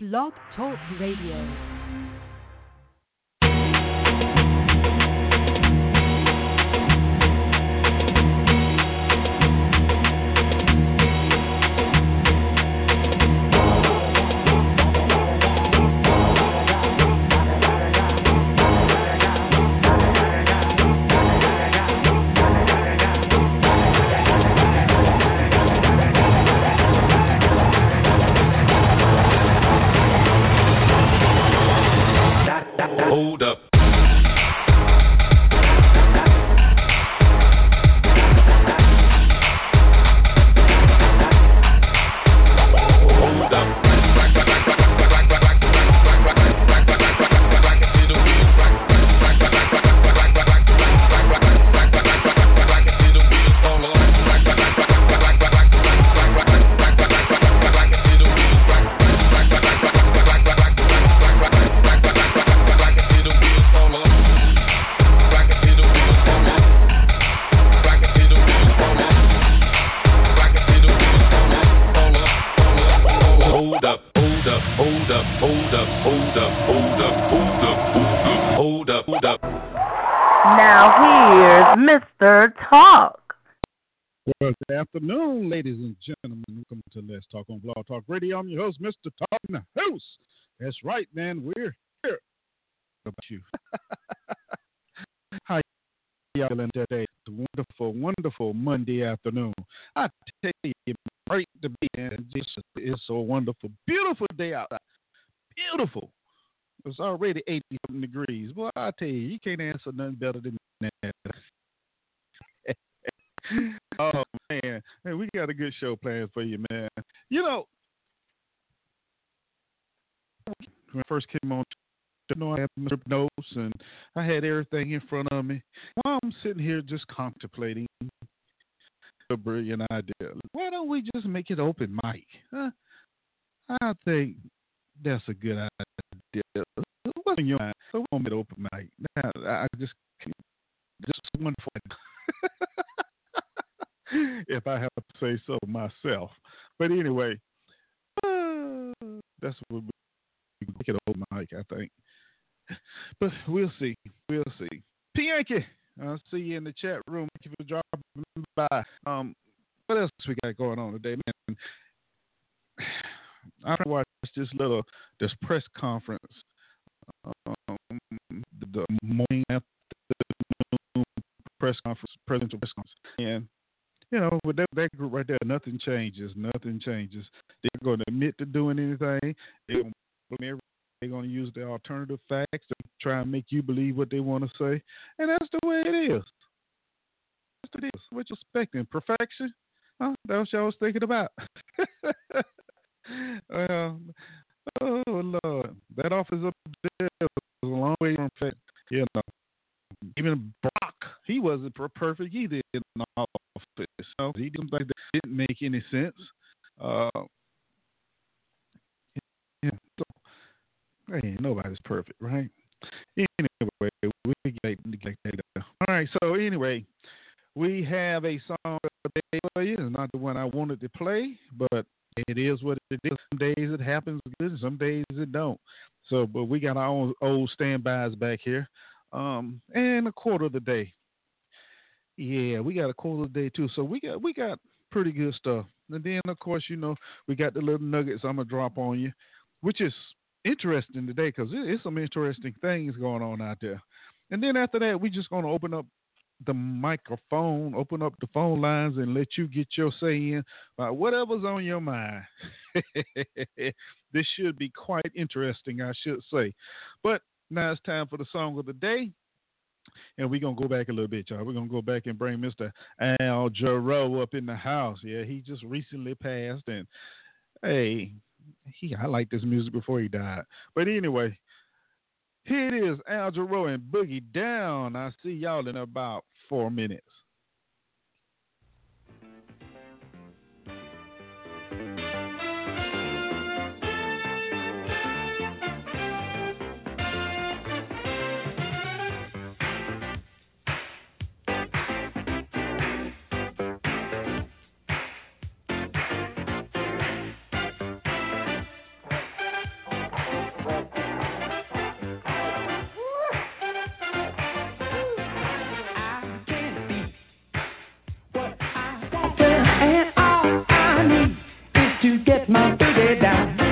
Blog Talk Radio. Gentlemen. Welcome to Let's Talk on Blog Talk Radio. I'm your host, Mr. Talk in the House. That's right, man. We're here. How about you? How y'all feeling today? It's a wonderful, wonderful Monday afternoon. I tell you, it's great to be in. It's, it's a wonderful, beautiful day out. there. Beautiful. It's already 80 something degrees. Well, I tell you, you can't answer nothing better than that. Oh man, hey, we got a good show planned for you, man. You know, when I first came on, you know, I had my notes and I had everything in front of me. While I'm sitting here just contemplating a brilliant idea. Why don't we just make it open mic? Huh? I think that's a good idea. What's in your mind? So gonna make it open mic. Now, I just just for if I have to say so myself. But anyway, that's what we make it open mic, I think. But we'll see. We'll see. P Yankee, I'll see you in the chat room. Thank you for dropping by. Um, what else we got going on today, man? I watched this little this press conference um, the, morning after the press conference, presidential press conference, and you know, with that, that group right there, nothing changes. Nothing changes. They're going to admit to doing anything. They're going to use the alternative facts to try and make you believe what they want to say, and that's the way it is. That's what it is. What you expecting? Perfection? Huh? That's what y'all was thinking about. well, um, oh Lord, that office up there was a long way from perfect. You know, even Barack, he wasn't perfect either in the office. So he did like that didn't make any sense. Uh, yeah, so, hey, nobody's perfect, right? Anyway, we get, get that. All right, so anyway, we have a song today for you. It's not the one I wanted to play, but it is what it is. Some days it happens good, some days it don't. So, but we got our own old standbys back here, um, and a quarter of the day. Yeah, we got a of day too. So we got we got pretty good stuff. And then of course, you know, we got the little nuggets I'm gonna drop on you, which is interesting today because it's some interesting things going on out there. And then after that, we just gonna open up the microphone, open up the phone lines, and let you get your say in about whatever's on your mind. this should be quite interesting, I should say. But now it's time for the song of the day. And we're gonna go back a little bit, y'all. We're gonna go back and bring Mr. Al Jarreau up in the house. Yeah, he just recently passed, and hey, he I liked this music before he died. But anyway, here it is, Al Jarreau and Boogie Down. I see y'all in about four minutes. get my booty down.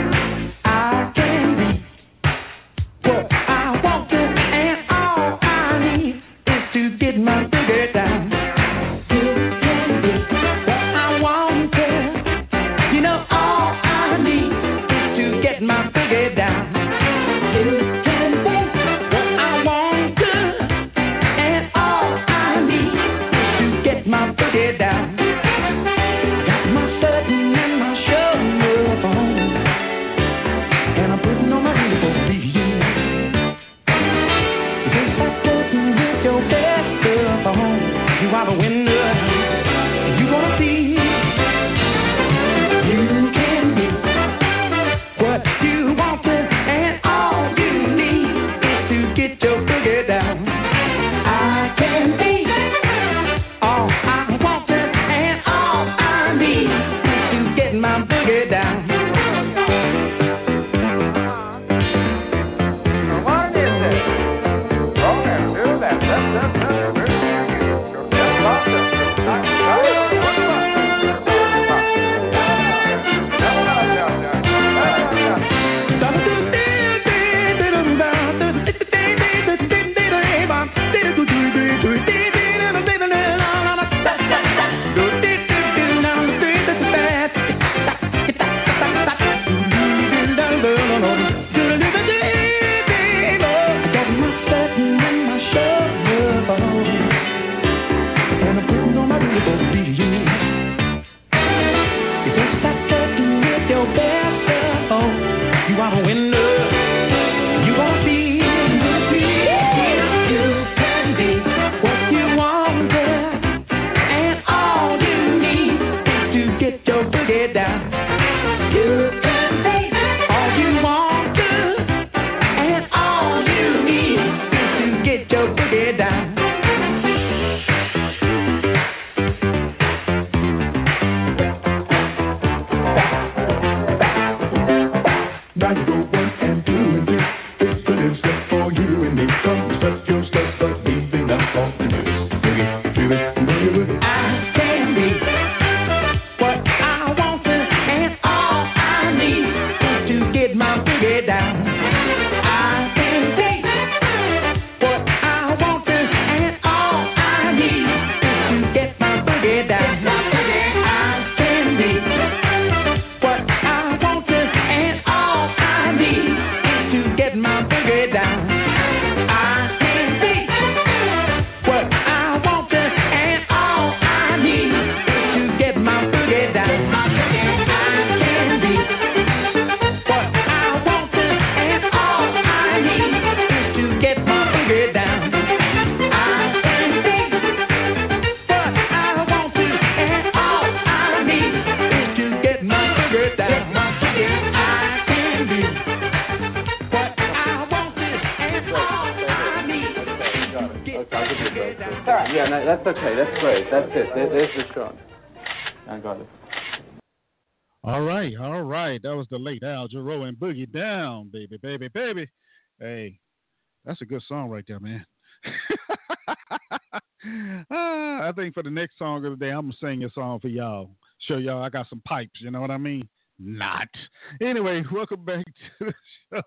Good song right there, man. Ah, I think for the next song of the day, I'm gonna sing a song for y'all. Show y'all I got some pipes. You know what I mean? Not. Anyway, welcome back to the show.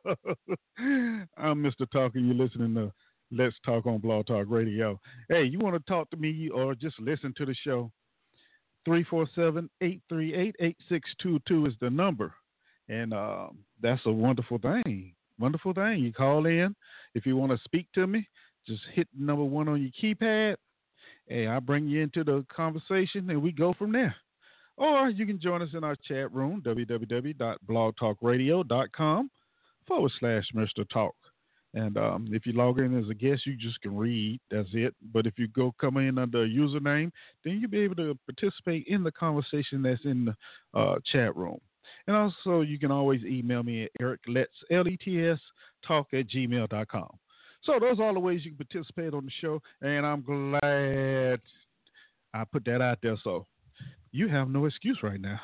I'm Mr. Talker. You're listening to Let's Talk on Blog Talk Radio. Hey, you want to talk to me or just listen to the show? 347-838-8622 is the number. And uh, that's a wonderful thing. Wonderful thing. You call in. If you want to speak to me, just hit number one on your keypad. Hey, I bring you into the conversation and we go from there. Or you can join us in our chat room, www.blogtalkradio.com forward slash Mr. Talk. And um, if you log in as a guest, you just can read. That's it. But if you go come in under a username, then you'll be able to participate in the conversation that's in the uh, chat room. And also, you can always email me at ericlets, L-E-T-S, talk at gmail.com. So those are all the ways you can participate on the show. And I'm glad I put that out there. So you have no excuse right now.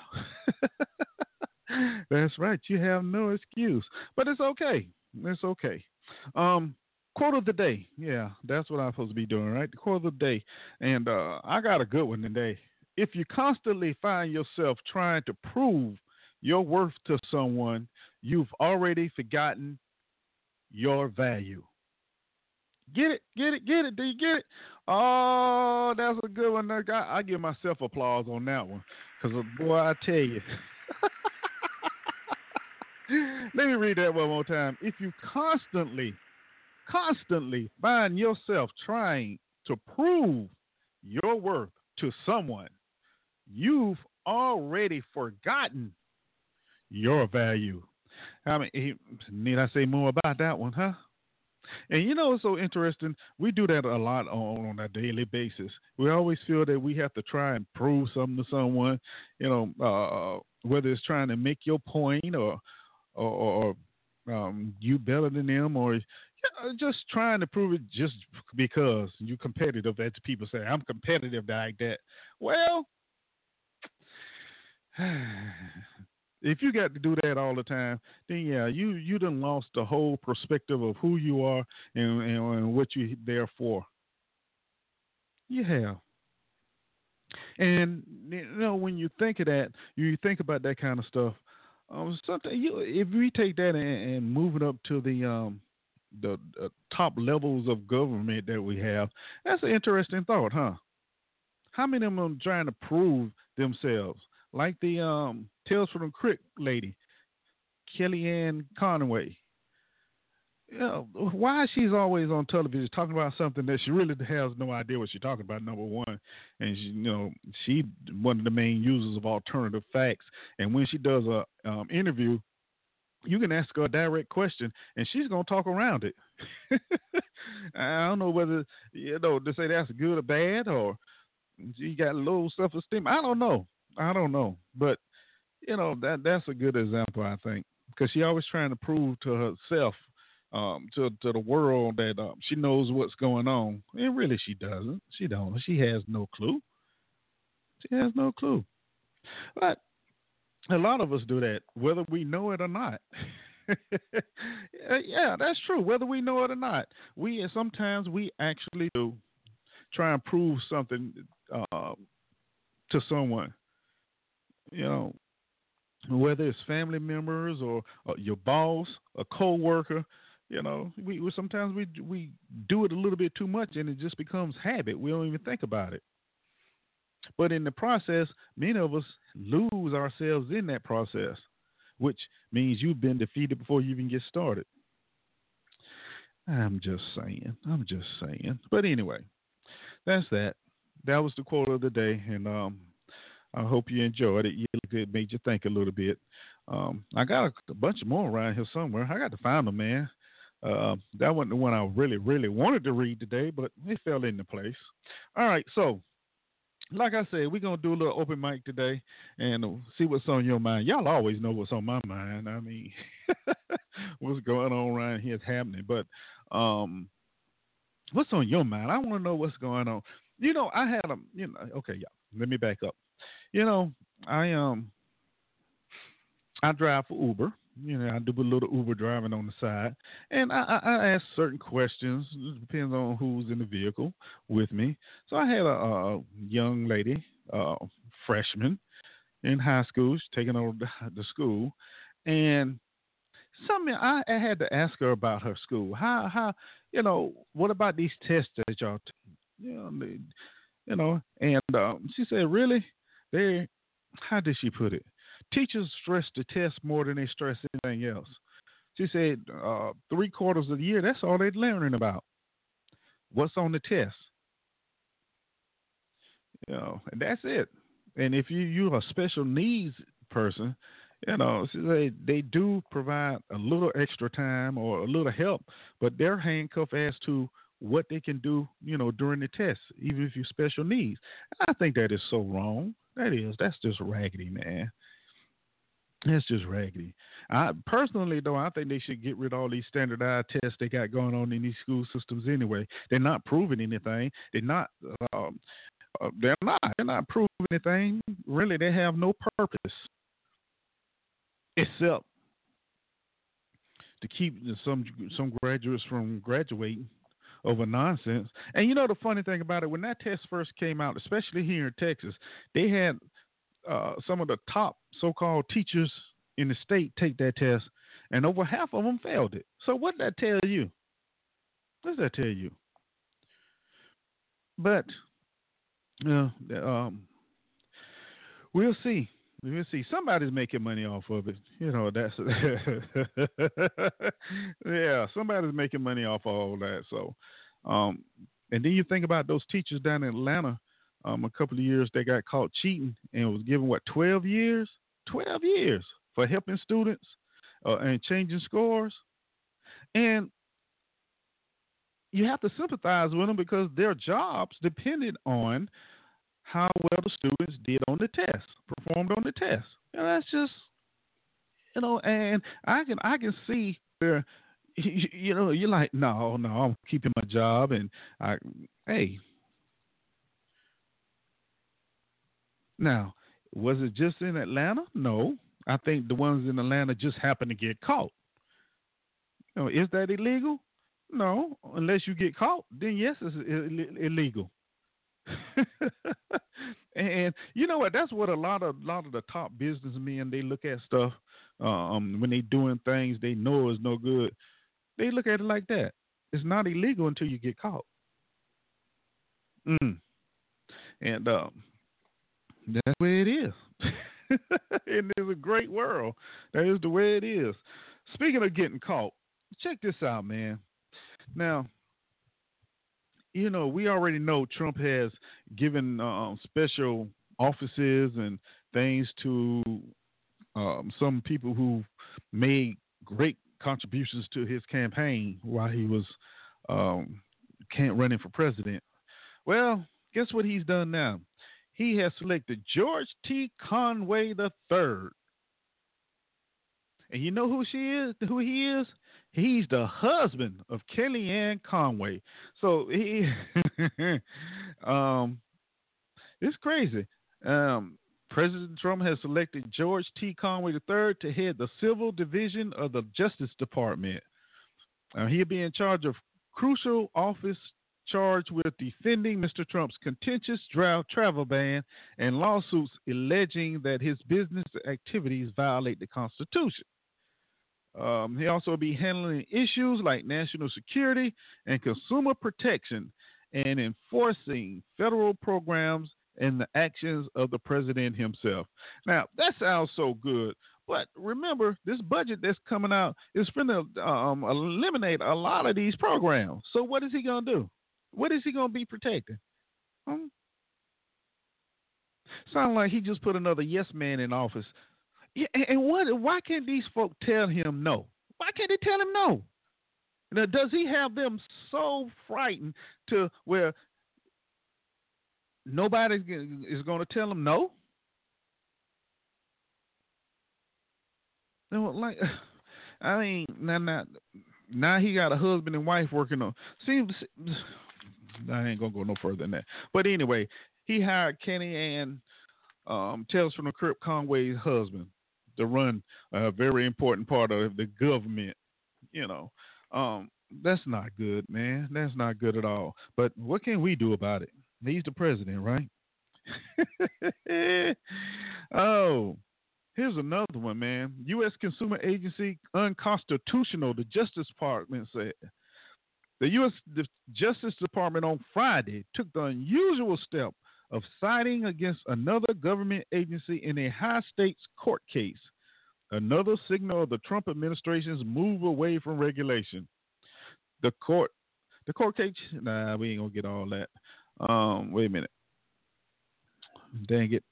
That's right. You have no excuse. But it's okay. It's okay. Um, quote of the day. Yeah, that's what I'm supposed to be doing, right? The quote of the day. And uh, I got a good one today. If you constantly find yourself trying to prove your worth to someone, you've already forgotten your value. Get it, get it, get it. Do you get it? Oh, that's a good one. I, I give myself applause on that one because, uh, boy, I tell you. Let me read that one more time. If you constantly, constantly find yourself trying to prove your worth to someone, you've already forgotten your value. I mean, need I say more about that one, huh? And you know, it's so interesting. We do that a lot on, on a daily basis. We always feel that we have to try and prove something to someone. You know, uh, whether it's trying to make your point or, or, or um, you better than them, or you know, just trying to prove it just because you're competitive. As people say, I'm competitive like that. Well, if you got to do that all the time, then yeah, you you done lost the whole perspective of who you are and, and, and what you're there for. You have. And you know when you think of that, you think about that kind of stuff. Um, something you if we take that and, and move it up to the um the, the top levels of government that we have, that's an interesting thought, huh? How many of them are trying to prove themselves? Like the um Tales from the Crypt lady, Kellyanne Conway. You know, why she's always on television talking about something that she really has no idea what she's talking about. Number one, and she, you know, she one of the main users of alternative facts. And when she does a um, interview, you can ask her a direct question, and she's gonna talk around it. I don't know whether you know to say that's good or bad, or she got low self esteem. I don't know. I don't know, but you know that that's a good example, I think, because she always trying to prove to herself, um, to to the world that um, she knows what's going on, and really she doesn't. She don't. She has no clue. She has no clue. But a lot of us do that, whether we know it or not. yeah, that's true. Whether we know it or not, we sometimes we actually do try and prove something uh, to someone. You know, whether it's family members or, or your boss, a coworker. You know, we, we sometimes we we do it a little bit too much, and it just becomes habit. We don't even think about it. But in the process, many of us lose ourselves in that process, which means you've been defeated before you even get started. I'm just saying. I'm just saying. But anyway, that's that. That was the quote of the day, and um, I hope you enjoyed it. It made you think a little bit. Um, I got a, a bunch more around here somewhere. I got to find them, man. Uh, that wasn't the one I really, really wanted to read today, but it fell into place. All right, so like I said, we're gonna do a little open mic today and see what's on your mind. Y'all always know what's on my mind. I mean, what's going on around here is happening. But um, what's on your mind? I want to know what's going on. You know, I had a, you know, okay, yeah. Let me back up. You know, I um, I drive for Uber. You know, I do a little Uber driving on the side, and I, I, I ask certain questions. It depends on who's in the vehicle with me. So I had a, a young lady, uh, freshman in high school, she's taking over the, school, and something I, I had to ask her about her school. How how you know what about these tests that y'all, t- you know, you know, and um, she said, really, they, how did she put it? Teachers stress the test more than they stress anything else. She said uh, three quarters of the year, that's all they're learning about. What's on the test? You know, and that's it. And if you you're a special needs person, you know, said they do provide a little extra time or a little help, but they're handcuffed as to what they can do, you know, during the test, even if you're special needs. I think that is so wrong. That is, that's just raggedy, man. That's just raggedy. I personally, though, I think they should get rid of all these standardized tests they got going on in these school systems. Anyway, they're not proving anything. They're not. Um, uh, they're not. They're not proving anything. Really, they have no purpose except to keep some some graduates from graduating over nonsense. And you know the funny thing about it, when that test first came out, especially here in Texas, they had uh, some of the top so-called teachers in the state take that test, and over half of them failed it. So what does that tell you? What does that tell you? But uh, um, we'll see. Let me see. Somebody's making money off of it. You know, that's yeah. Somebody's making money off of all that. So, um, and then you think about those teachers down in Atlanta. Um, a couple of years they got caught cheating and was given what twelve years, twelve years for helping students uh, and changing scores. And you have to sympathize with them because their jobs depended on how well the students did on the test, performed on the test. And that's just, you know, and I can I can see where, you, you know, you're like, no, no, I'm keeping my job, and I, hey. Now, was it just in Atlanta? No, I think the ones in Atlanta just happened to get caught. You know, is that illegal? No, unless you get caught, then yes, it's illegal. and you know what? That's what a lot of lot of the top businessmen they look at stuff um, when they doing things they know is no good. They look at it like that. It's not illegal until you get caught. Mm. And um, that's the way it is. and it's a great world. That is the way it is. Speaking of getting caught, check this out, man. Now, you know, we already know Trump has given um, special offices and things to um, some people who made great contributions to his campaign while he was um, can't running for president. Well, guess what he's done now? He has selected George T. Conway III. And you know who she is? Who he is? He's the husband of Kellyanne Conway. So he, um, it's crazy. Um, President Trump has selected George T. Conway III to head the Civil Division of the Justice Department. Uh, he'll be in charge of crucial office charged with defending Mr. Trump's contentious drought travel ban and lawsuits alleging that his business activities violate the Constitution. Um, he also be handling issues like national security and consumer protection and enforcing federal programs and the actions of the president himself. Now, that sounds so good. But remember, this budget that's coming out is going to um, eliminate a lot of these programs. So, what is he going to do? What is he going to be protecting? Hmm? Sound like he just put another yes man in office yeah, and what? Why can't these folk tell him no? Why can't they tell him no? Now, does he have them so frightened to where nobody is going to tell him no? No, like, I mean, now, now, now he got a husband and wife working on. Seems I ain't gonna go no further than that. But anyway, he hired Kenny and um, Tales from the Crypt Conway's husband to run a very important part of the government. You know, um, that's not good, man. That's not good at all. But what can we do about it? He's the president, right? oh, here's another one, man. U.S. Consumer Agency unconstitutional. The Justice Department said. The U.S. Justice Department on Friday took the unusual step of siding against another government agency in a high stakes court case. Another signal of the Trump administration's move away from regulation. The court, the court case. Nah, we ain't gonna get all that. Um, wait a minute. Dang it.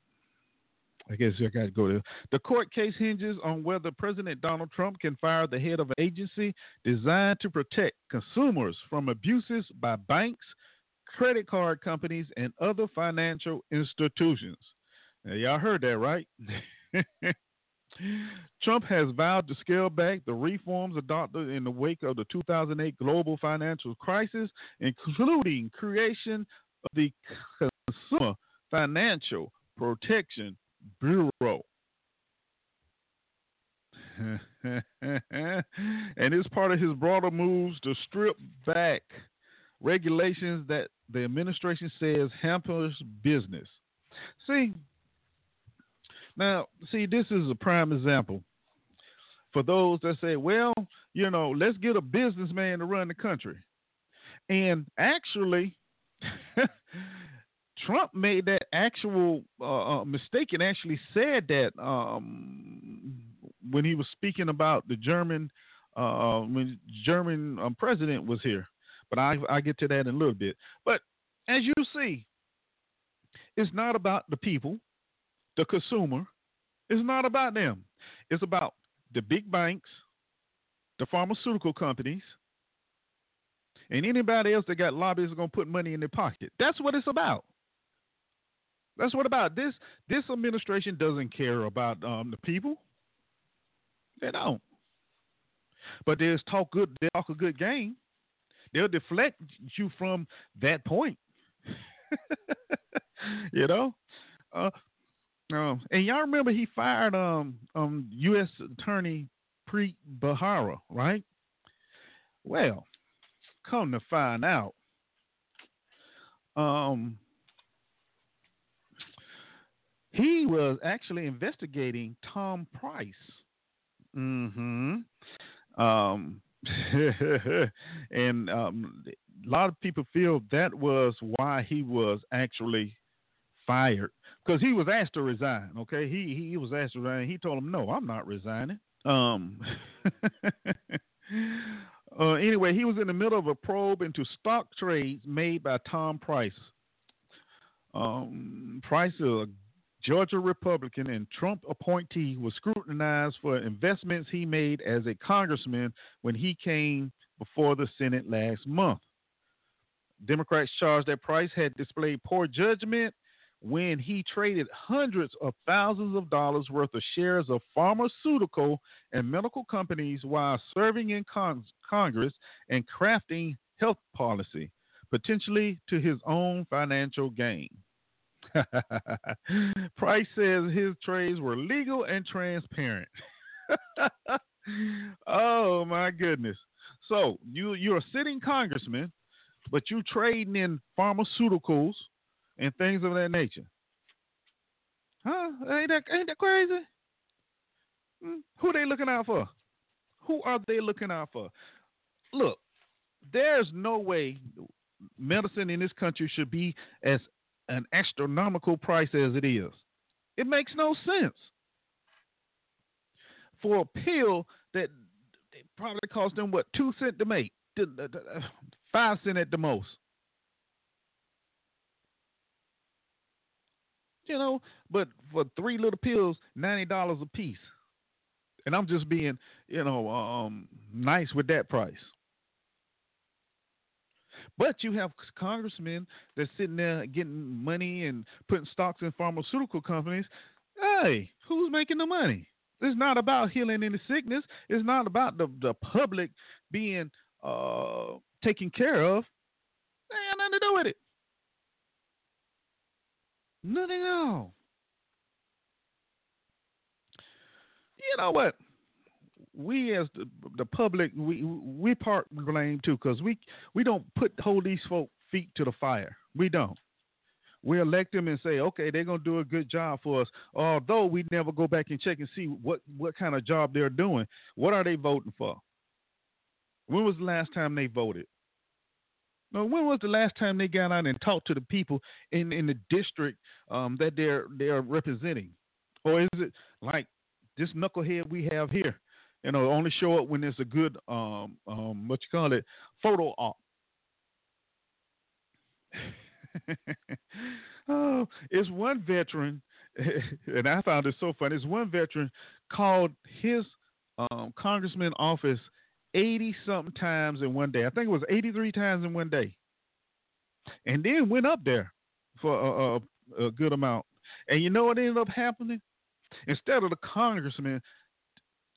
I guess I got to go there. The court case hinges on whether President Donald Trump can fire the head of an agency designed to protect consumers from abuses by banks, credit card companies, and other financial institutions. Now, y'all heard that, right? Trump has vowed to scale back the reforms adopted in the wake of the 2008 global financial crisis, including creation of the Consumer Financial Protection Bureau. and it's part of his broader moves to strip back regulations that the administration says hampers business. See, now, see, this is a prime example for those that say, well, you know, let's get a businessman to run the country. And actually, Trump made that actual uh, uh, mistake and actually said that um, when he was speaking about the German uh, when German um, president was here. But I I get to that in a little bit. But as you see, it's not about the people, the consumer. It's not about them. It's about the big banks, the pharmaceutical companies, and anybody else that got lobbyists going to put money in their pocket. That's what it's about. That's what about this. This administration doesn't care about um, the people. They don't. But they just talk good. They talk a good game. They'll deflect you from that point. you know. Uh, um, and y'all remember he fired um um U.S. Attorney Preet Bharara, right? Well, come to find out, um, he was actually investigating Tom Price. Mm-hmm. Um, and um, a lot of people feel that was why he was actually fired because he was asked to resign. Okay, he he was asked to resign. He told him, "No, I'm not resigning." Um. uh, anyway, he was in the middle of a probe into stock trades made by Tom Price. Um, Price, a Georgia Republican and Trump appointee, was scrutinized for investments he made as a congressman when he came before the Senate last month. Democrats charged that Price had displayed poor judgment when he traded hundreds of thousands of dollars worth of shares of pharmaceutical and medical companies while serving in con- Congress and crafting health policy, potentially to his own financial gain. Price says his trades were legal and transparent. oh my goodness. So you you're a sitting congressman, but you're trading in pharmaceuticals and things of that nature. Huh? Ain't that ain't that crazy? Hmm? Who they looking out for? Who are they looking out for? Look, there's no way medicine in this country should be as an astronomical price as it is. It makes no sense. For a pill that probably cost them what two cent to make, uh, uh, uh, five cent at the most. You know, but for three little pills, ninety dollars a piece. And I'm just being, you know, um, nice with that price. But you have congressmen that's sitting there getting money and putting stocks in pharmaceutical companies. Hey, who's making the money? It's not about healing any sickness. It's not about the, the public being uh, taken care of. They nothing to do with it. Nothing at all. You know what? We as the, the public, we we part blame too, because we we don't put hold these folk feet to the fire. We don't. We elect them and say, okay, they're gonna do a good job for us. Although we never go back and check and see what what kind of job they're doing. What are they voting for? When was the last time they voted? No, when was the last time they got out and talked to the people in, in the district um, that they're they're representing, or is it like this knucklehead we have here? You know, only show up when there's a good um, um, what you call it photo op. oh, it's one veteran, and I found it so funny. It's one veteran called his um, congressman office 80 something times in one day. I think it was 83 times in one day. And then went up there for a, a, a good amount. And you know what ended up happening? Instead of the congressman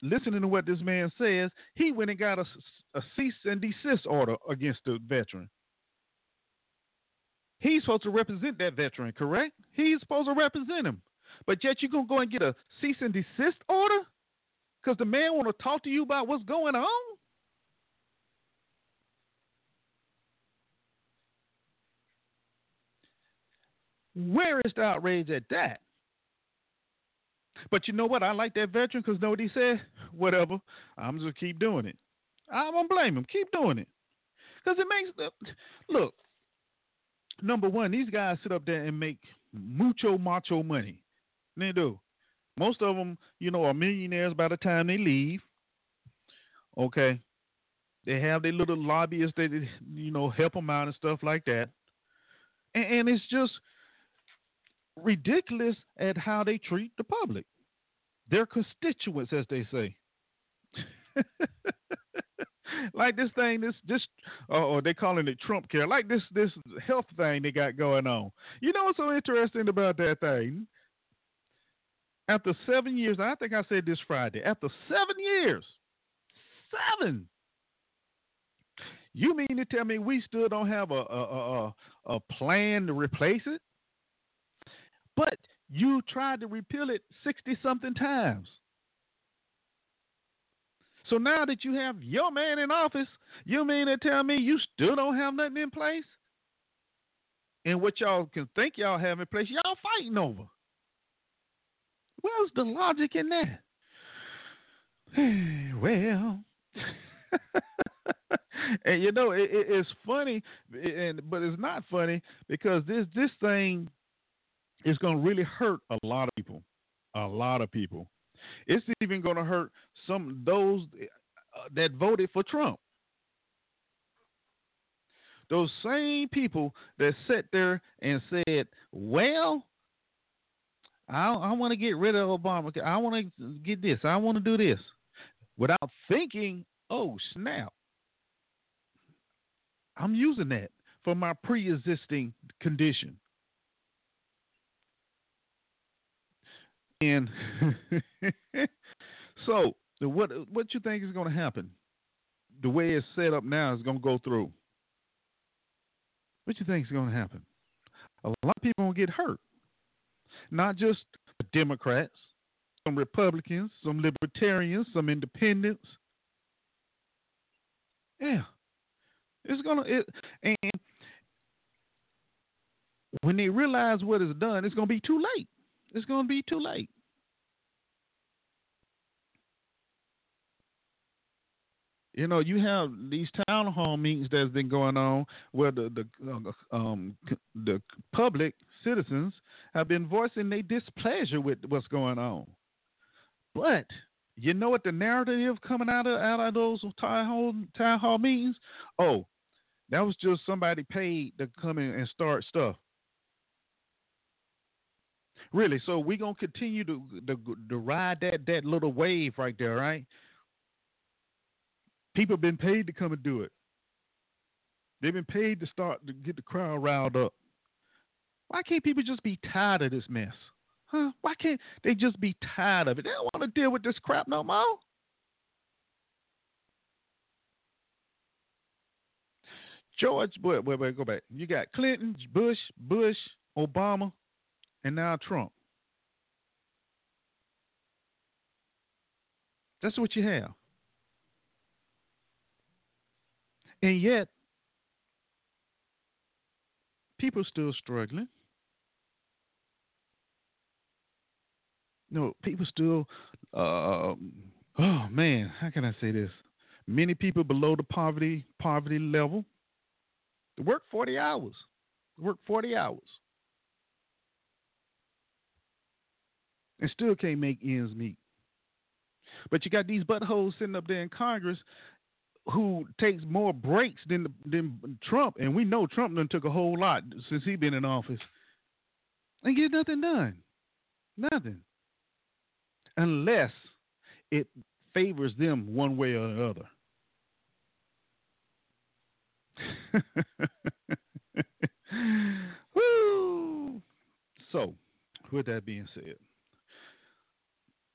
listening to what this man says, he went and got a, a cease and desist order against the veteran. He's supposed to represent that veteran, correct? He's supposed to represent him. But yet you're going to go and get a cease and desist order? Because the man want to talk to you about what's going on? Where is the outrage at that? But you know what? I like that veteran because know what he said? Whatever. I'm just keep doing it. I won't blame him. Keep doing it. Because it makes, uh, look, number one, these guys sit up there and make mucho macho money. They do. Most of them, you know, are millionaires by the time they leave. Okay. They have their little lobbyists that, you know, help them out and stuff like that. And, and it's just ridiculous at how they treat the public, their constituents, as they say. like this thing, this this, or they calling it Trump care. Like this this health thing they got going on. You know what's so interesting about that thing? After seven years, I think I said this Friday. After seven years, seven. You mean to tell me we still don't have a a, a, a plan to replace it? But you tried to repeal it sixty something times. So now that you have your man in office, you mean to tell me you still don't have nothing in place? And what y'all can think y'all have in place, y'all fighting over. Where's the logic in that? well, and you know it, it, it's funny, and but it's not funny because this this thing is going to really hurt a lot of people, a lot of people. It's even going to hurt some those uh, that voted for Trump. Those same people that sat there and said, "Well, I, I want to get rid of Obama. I want to get this. I want to do this," without thinking, "Oh snap! I'm using that for my pre-existing condition." And so, what what you think is going to happen? The way it's set up now is going to go through. What you think is going to happen? A lot of people will get hurt. Not just Democrats, some Republicans, some Libertarians, some Independents. Yeah, it's gonna. It, and when they realize what is done, it's gonna be too late it's going to be too late. You know, you have these town hall meetings that's been going on where the the uh, um the public citizens have been voicing their displeasure with what's going on. But you know what the narrative coming out of out of those town hall town hall meetings? Oh, that was just somebody paid to come in and start stuff. Really, so we're gonna continue to, to to ride that that little wave right there, right? People have been paid to come and do it. They've been paid to start to get the crowd riled up. Why can't people just be tired of this mess? Huh? Why can't they just be tired of it? They don't want to deal with this crap no more. George, wait, wait, wait, go back. You got Clinton, Bush, Bush, Obama, and now Trump. That's what you have. And yet, people still struggling. No, people still, uh, oh man, how can I say this? Many people below the poverty poverty level work 40 hours. Work 40 hours. And still can't make ends meet. But you got these buttholes sitting up there in Congress who takes more breaks than than Trump, and we know Trump done took a whole lot since he been in office, and get nothing done, nothing, unless it favors them one way or another. other. Woo! So, with that being said,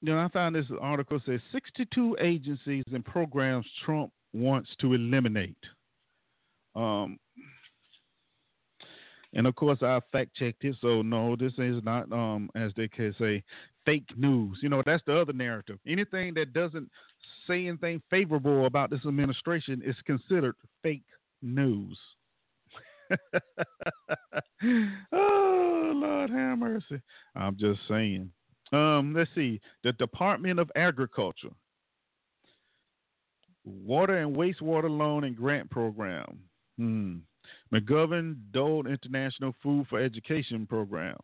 know, I found this article says 62 agencies and programs Trump wants to eliminate. Um, and of course, I fact checked it, so no, this is not, um, as they can say, fake news. You know, that's the other narrative. Anything that doesn't say anything favorable about this administration is considered fake news. oh Lord have mercy. I'm just saying. Um, let's see. The Department of Agriculture, Water and Wastewater Loan and Grant Program. Hmm. McGovern Dole International Food for Education Program.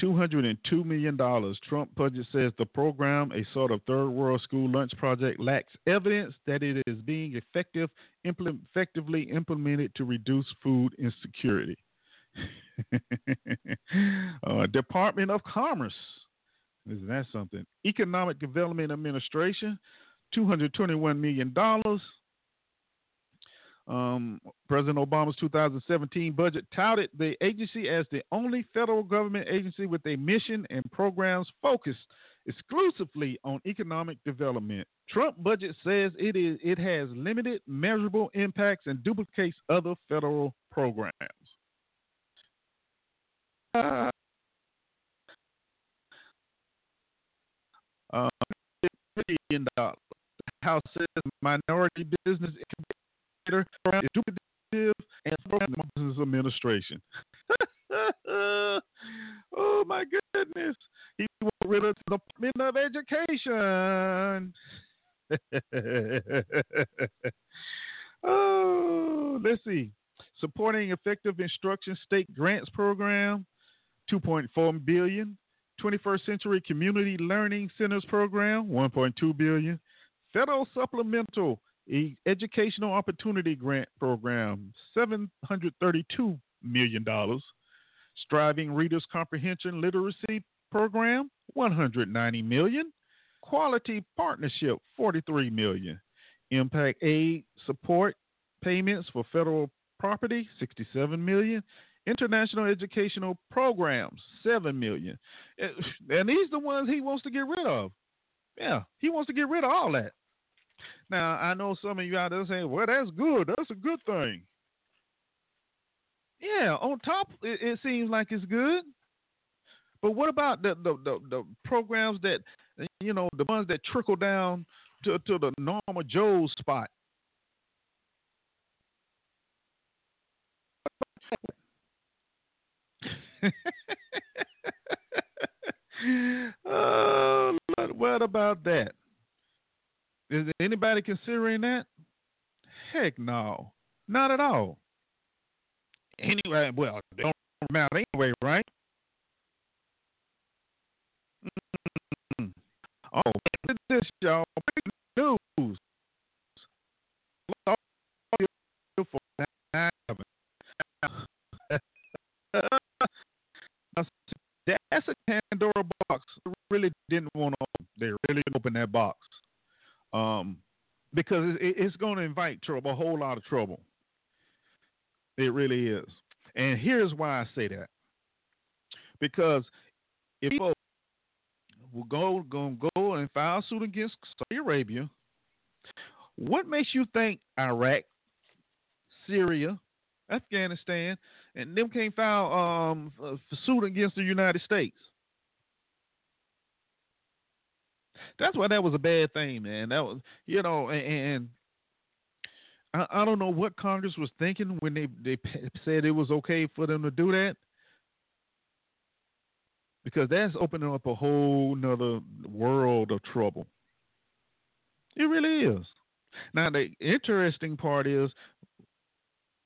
$202 million. Trump budget says the program, a sort of third world school lunch project, lacks evidence that it is being effective, implement, effectively implemented to reduce food insecurity. uh, Department of Commerce. Isn't that something? Economic Development Administration, $221 million. Um, President Obama's 2017 budget touted the agency as the only federal government agency with a mission and programs focused exclusively on economic development. Trump budget says it is it has limited measurable impacts and duplicates other federal programs. Uh, uh, million dollars. House says minority business incubator program is duplicative and program business administration. oh my goodness! He went rid of the Department of Education. oh, let's see. Supporting effective instruction state grants program, 2.4 billion. 21st Century Community Learning Centers Program, 1.2 billion. Federal Supplemental Educational Opportunity Grant Program, 732 million dollars. Striving Readers Comprehension Literacy Program, 190 million. Quality Partnership, 43 million. Impact Aid Support Payments for Federal Property, 67 million. International Educational Programs, seven million. And these the ones he wants to get rid of. Yeah, he wants to get rid of all that. Now I know some of you out there saying, "Well, that's good. That's a good thing." Yeah, on top, it, it seems like it's good. But what about the, the the, the programs that you know the ones that trickle down to to the normal Joe's spot? oh, what about that? Is anybody considering that? Heck no, not at all. Anyway, well, they don't matter anyway, right? Mm. Oh, look at this, y'all news. That's a Pandora box. They really didn't want to. They really didn't open that box, um, because it, it's going to invite trouble, a whole lot of trouble. It really is, and here's why I say that. Because if people will go go go and file suit against Saudi Arabia, what makes you think Iraq, Syria, Afghanistan, and them can't file um suit against the United States? That's why that was a bad thing, man. That was you know, and, and I, I don't know what Congress was thinking when they they said it was okay for them to do that because that's opening up a whole nother world of trouble. It really is. Now the interesting part is,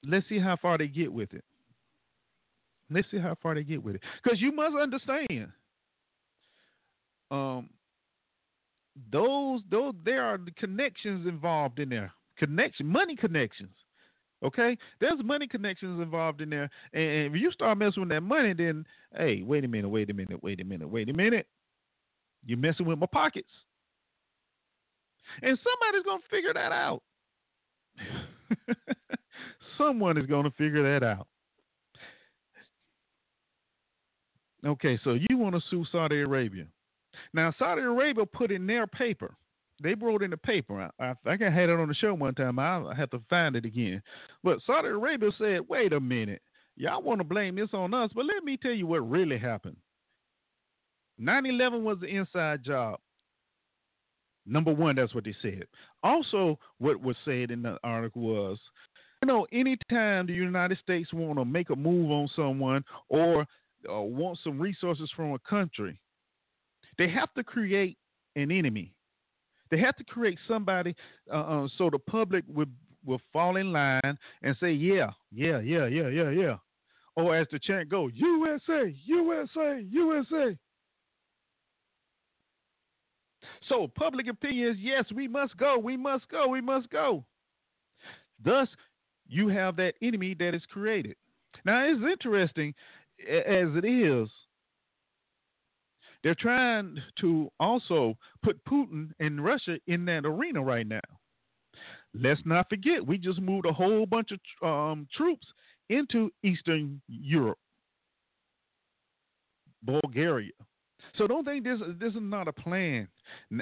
let's see how far they get with it. Let's see how far they get with it, because you must understand, um, those those there are connections involved in there, connection, money connections. Okay, there's money connections involved in there, and if you start messing with that money, then hey, wait a minute, wait a minute, wait a minute, wait a minute, you're messing with my pockets, and somebody's gonna figure that out. Someone is gonna figure that out. Okay, so you want to sue Saudi Arabia? Now, Saudi Arabia put in their paper they wrote in the paper. I, I think I had it on the show one time. I have to find it again. But Saudi Arabia said, "Wait a minute, y'all want to blame this on us, but let me tell you what really happened. 9/11 was the inside job. Number one, that's what they said. Also, what was said in the article was, you know, anytime the United States want to make a move on someone or uh, want some resources from a country, they have to create an enemy. They have to create somebody uh, uh, so the public would will fall in line and say, yeah, yeah, yeah, yeah, yeah, yeah. Or as the chant goes, USA, USA, USA. So public opinion is yes, we must go, we must go, we must go. Thus, you have that enemy that is created. Now, it's interesting as it is. They're trying to also put Putin and Russia in that arena right now. Let's not forget, we just moved a whole bunch of um, troops into Eastern Europe, Bulgaria. So don't think this this is not a plan.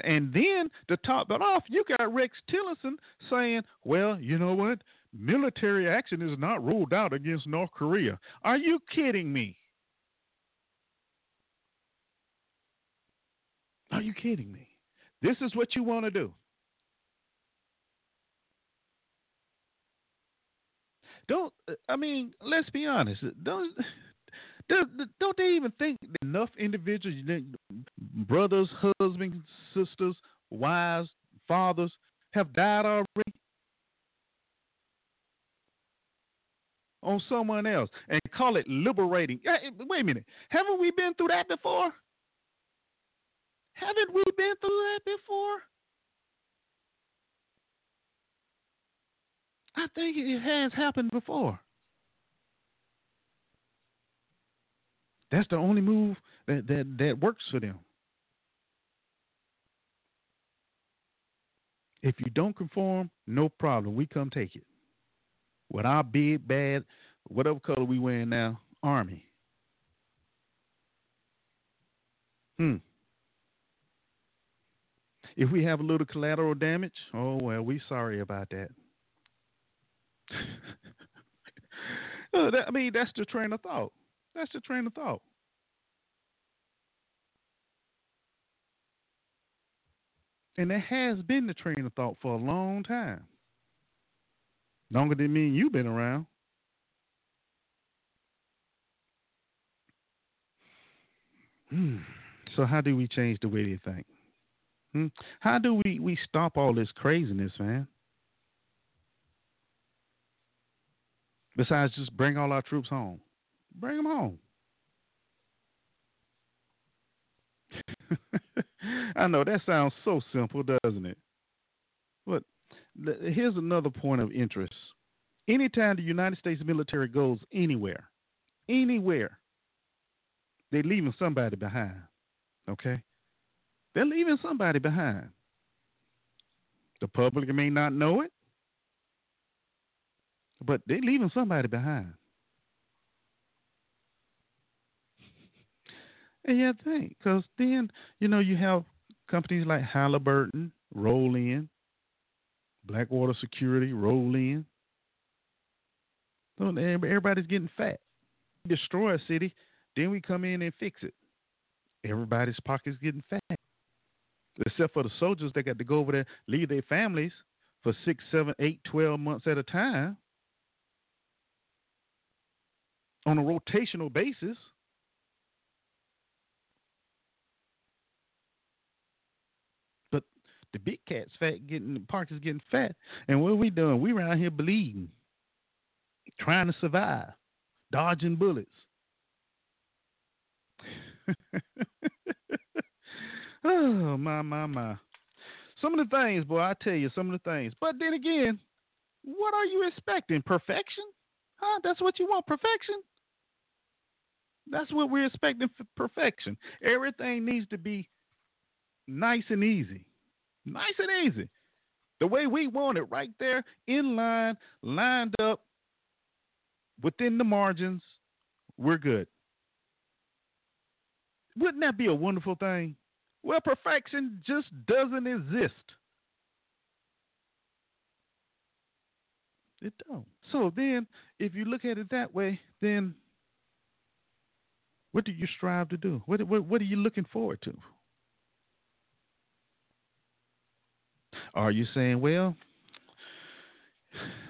And then to top it off, you got Rex Tillerson saying, "Well, you know what? Military action is not ruled out against North Korea." Are you kidding me? Are you kidding me? This is what you want to do. Don't I mean? Let's be honest. Don't don't they even think enough individuals, brothers, husbands, sisters, wives, fathers, have died already on someone else and call it liberating? Wait a minute. Haven't we been through that before? Haven't we been through that before? I think it has happened before. That's the only move that, that, that works for them. If you don't conform, no problem. We come take it. With our big, bad, whatever color we wearing now, army. Hmm. If we have a little collateral damage, oh well, we sorry about that. Uh, I mean, that's the train of thought. That's the train of thought. And that has been the train of thought for a long time. Longer than me and you've been around. Hmm. So how do we change the way they think? Hmm? How do we, we stop all this craziness, man? Besides just bring all our troops home. Bring them home. I know that sounds so simple, doesn't it? But here's another point of interest. Anytime the United States military goes anywhere, anywhere, they're leaving somebody behind. Okay? They're leaving somebody behind. The public may not know it, but they're leaving somebody behind. And yeah, think because then you know you have companies like Halliburton roll in, Blackwater Security roll in. So everybody's getting fat. Destroy a city, then we come in and fix it. Everybody's pockets getting fat, except for the soldiers that got to go over there, leave their families for six, seven, eight, twelve months at a time on a rotational basis. But the big cat's fat getting the park is getting fat. And what are we doing? We around here bleeding, trying to survive, dodging bullets. oh my my my. Some of the things, boy, I tell you, some of the things. But then again, what are you expecting? Perfection? Huh? That's what you want? Perfection? That's what we're expecting for perfection. Everything needs to be nice and easy. Nice and easy. The way we want it, right there, in line, lined up, within the margins, we're good. Wouldn't that be a wonderful thing? Well, perfection just doesn't exist. It don't. So then, if you look at it that way, then what do you strive to do? What, what, what are you looking forward to? Are you saying, well,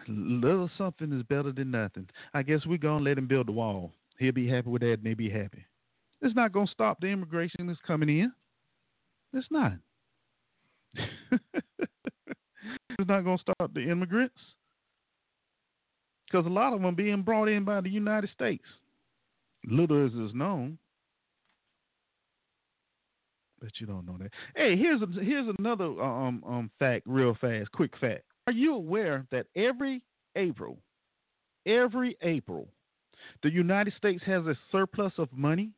little something is better than nothing? I guess we're to let him build the wall. He'll be happy with that and they'll be happy. It's not to stop the immigration that's coming in. It's not. it's not going to stop the immigrants. because a lot of them being brought in by the United States. Little as is known, but you don't know that. Hey, here's a, here's another um um fact, real fast, quick fact. Are you aware that every April, every April, the United States has a surplus of money?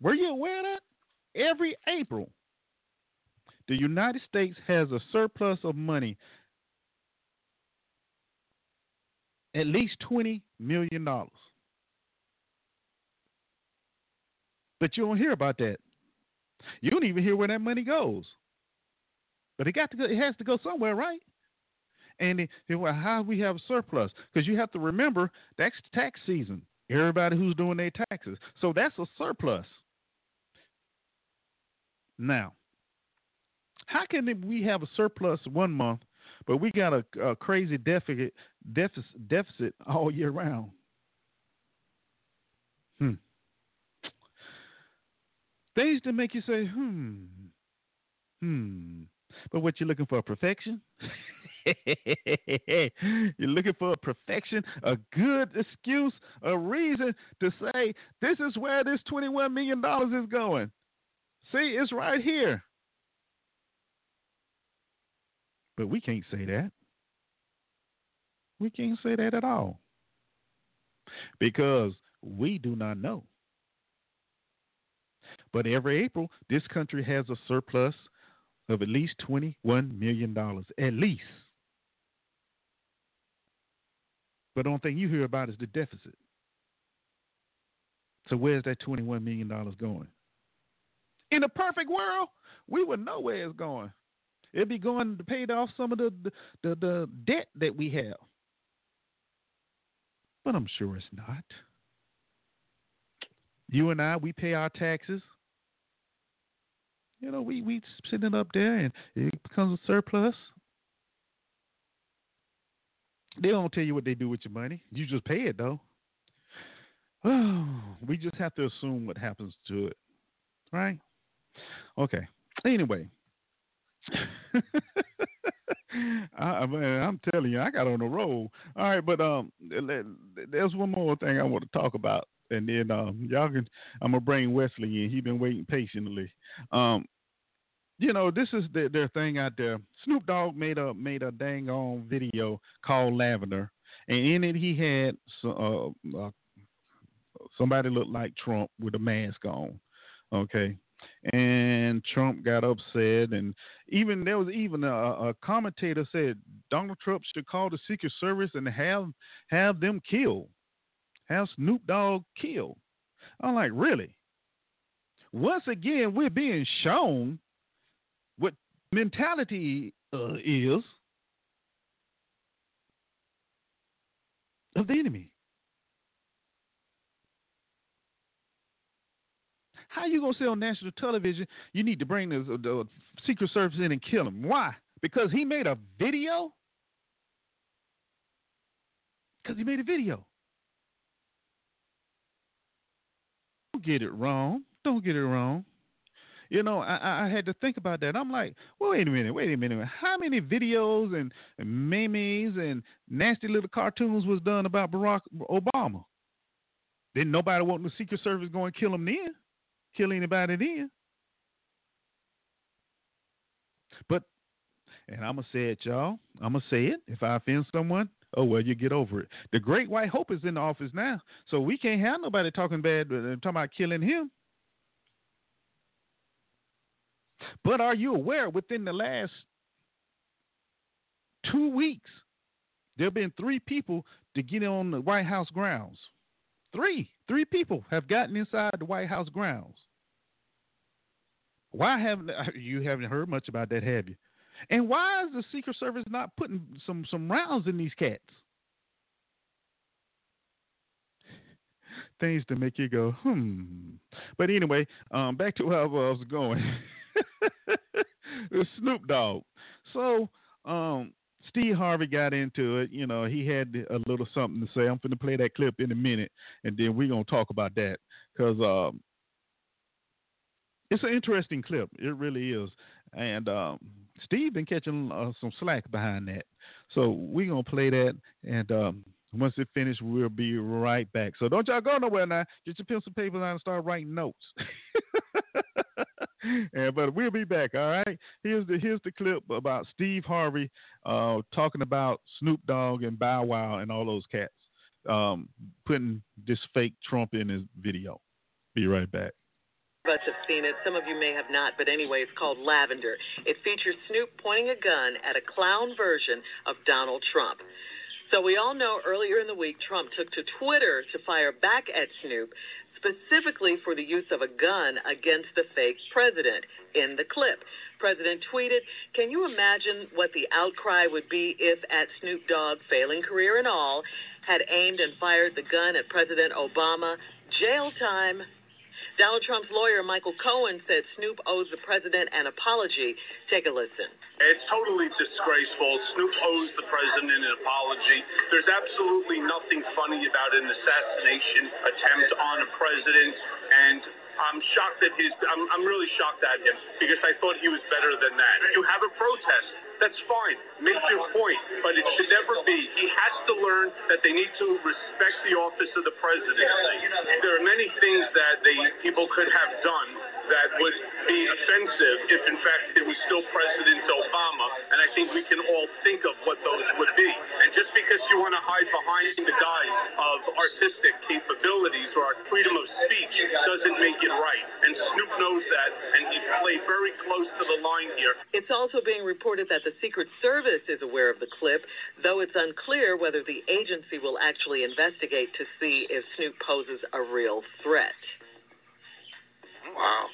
Were you aware of that? Every April, the United States has a surplus of money at least $20 million. But you don't hear about that. You don't even hear where that money goes. But it got to go, it has to go somewhere, right? And it, it, well, how we have a surplus? Because you have to remember that's tax season. Everybody who's doing their taxes, so that's a surplus. Now, how can we have a surplus one month, but we got a, a crazy deficit, deficit deficit all year round? Hmm. Things to make you say, hmm, hmm. But what you're looking for, perfection? you're looking for a perfection, a good excuse, a reason to say, this is where this $21 million is going. See, it's right here. But we can't say that. We can't say that at all. Because we do not know. But every April, this country has a surplus of at least $21 million. At least. But the only thing you hear about is the deficit. So where's that $21 million going? In a perfect world, we would know where it's going. It'd be going to pay off some of the, the, the, the debt that we have. But I'm sure it's not. You and I, we pay our taxes. You know, we we send it up there and it becomes a surplus. They don't tell you what they do with your money. You just pay it though. We just have to assume what happens to it, right? Okay. Anyway, I, I'm telling you, I got on the roll. All right, but um, there's one more thing I want to talk about, and then um, y'all can. I'm gonna bring Wesley in. He's been waiting patiently. Um, you know, this is their, their thing out there. Snoop Dogg made a made a dang on video called Lavender, and in it he had uh, uh, somebody looked like Trump with a mask on. Okay, and Trump got upset, and even there was even a, a commentator said Donald Trump should call the Secret Service and have have them killed, have Snoop Dogg killed. I'm like, really? Once again, we're being shown what mentality uh, is of the enemy. How you gonna say on national television you need to bring the, the Secret Service in and kill him? Why? Because he made a video. Because he made a video. Don't get it wrong. Don't get it wrong. You know, I, I had to think about that. I'm like, well, wait a minute, wait a minute. How many videos and, and memes and nasty little cartoons was done about Barack Obama? Didn't nobody want the Secret Service going to kill him then? Kill anybody then? But, and I'm going to say it, y'all. I'm going to say it. If I offend someone, oh, well, you get over it. The Great White Hope is in the office now. So we can't have nobody talking bad, uh, talking about killing him. But are you aware within the last two weeks, there have been three people to get on the White House grounds? Three. Three people have gotten inside the White House grounds. Why haven't you haven't heard much about that, have you? And why is the Secret Service not putting some some rounds in these cats? Things to make you go, hmm. But anyway, um, back to where I was going. Snoop Dogg. So, um, Steve Harvey got into it. You know, he had a little something to say. I'm going to play that clip in a minute, and then we're going to talk about that because um, it's an interesting clip. It really is. And um, Steve been catching uh, some slack behind that. So we're gonna play that, and um, once it finishes, we'll be right back. So don't y'all go nowhere now. Get your pencil paper and start writing notes. and but we'll be back. All right. Here's the here's the clip about Steve Harvey uh, talking about Snoop Dogg and Bow Wow and all those cats um, putting this fake Trump in his video. Be right back. of us have seen it. Some of you may have not, but anyway, it's called Lavender. It features Snoop pointing a gun at a clown version of Donald Trump. So we all know earlier in the week, Trump took to Twitter to fire back at Snoop, specifically for the use of a gun against the fake president in the clip. President tweeted, Can you imagine what the outcry would be if, at Snoop Dogg, failing career and all, had aimed and fired the gun at President Obama? Jail time. Donald Trump's lawyer, Michael Cohen, said Snoop owes the president an apology. Take a listen. It's totally disgraceful. Snoop owes the president an apology. There's absolutely nothing funny about an assassination attempt on a president, and I'm shocked that his. I'm, I'm really shocked at him because I thought he was better than that. You have a protest. That's fine. Make your point, but it should never be. He has to learn that they need to respect the office of the president. There are many things that they people could have done that would be offensive if, in fact, it was still President Obama. And I think we can all think of what those would be. And just because you want to hide behind the guise of artistic capabilities or our freedom of speech doesn't make it right. And Snoop knows that, and he played very close to the line here. It's also being reported that the Secret Service is aware of the clip, though it's unclear whether the agency will actually investigate to see if Snoop poses a real threat. Wow.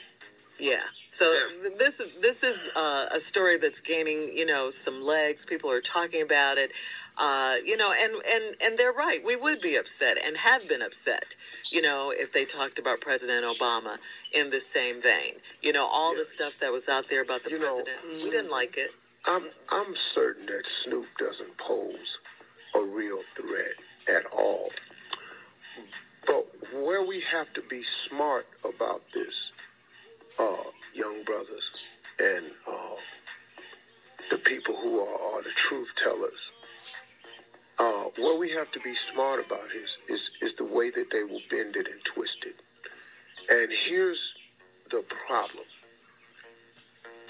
Yeah. So th- this is this is uh, a story that's gaining you know some legs. People are talking about it. Uh, you know, and and and they're right. We would be upset and have been upset. You know, if they talked about President Obama in the same vein. You know, all the stuff that was out there about the You know, president. we didn't like it. I'm I'm certain that Snoop doesn't pose a real threat at all. Where we have to be smart about this, uh, young brothers and uh, the people who are, are the truth tellers, uh, where we have to be smart about is, is is the way that they will bend it and twist it. And here's the problem.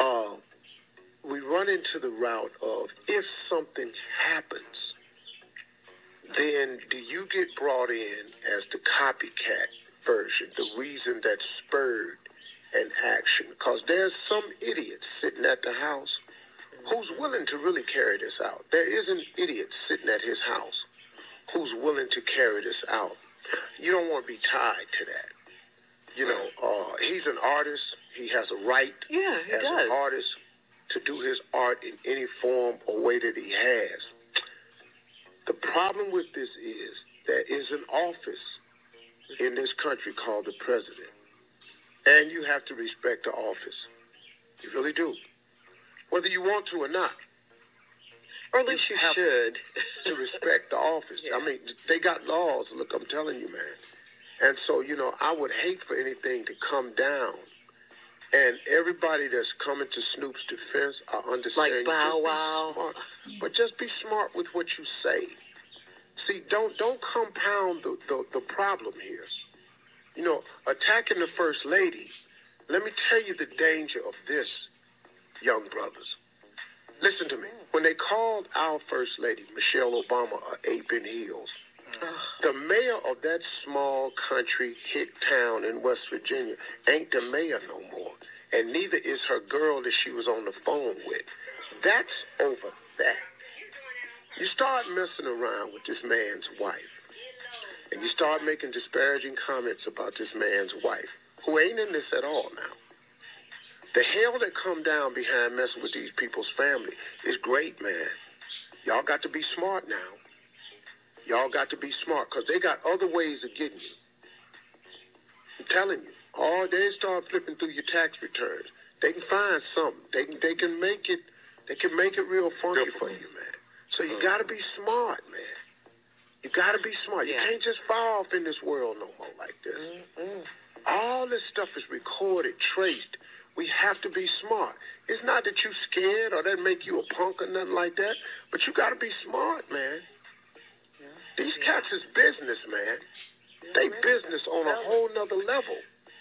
Uh, we run into the route of if something happens, then do you get brought in as the copycat version, the reason that spurred an action? Because there's some idiot sitting at the house who's willing to really carry this out. There is an idiot sitting at his house who's willing to carry this out. You don't want to be tied to that. You know, uh, he's an artist. He has a right Yeah, he as does. an artist to do his art in any form or way that he has. The problem with this is there is an office in this country called the president, and you have to respect the office. You really do, whether you want to or not. Or at least you have should. to respect the office. Yeah. I mean, they got laws. Look, I'm telling you, man. And so, you know, I would hate for anything to come down. And everybody that's coming to Snoop's defense, I understand. Like. Bow Wow. smart. But just be smart with what you say. See, don't don't compound the, the, the problem here. You know, attacking the first lady. Let me tell you the danger of this, young brothers. Listen to me. When they called our first lady, Michelle Obama, a ape in heels, Mm-hmm. the mayor of that small country hick town in West Virginia ain't the mayor no more. And neither is her girl that she was on the phone with. That's over that. You start messing around with this man's wife, and you start making disparaging comments about this man's wife, who ain't in this at all now. The hell that come down behind messing with these people's family is great, man. Y'all got to be smart now. Y'all got to be smart because they got other ways of getting you. I'm telling you. Or they start flipping through your tax returns. They can find something. They can they can make it they can make it real funky for you, man. So you got to be smart, man. You got to be smart. You can't just fall off in this world no more like this. All this stuff is recorded, traced. We have to be smart. It's not that you scared or that make you a punk or nothing like that, but you got to be smart, man. These cats is business, man. They business on a whole nother level.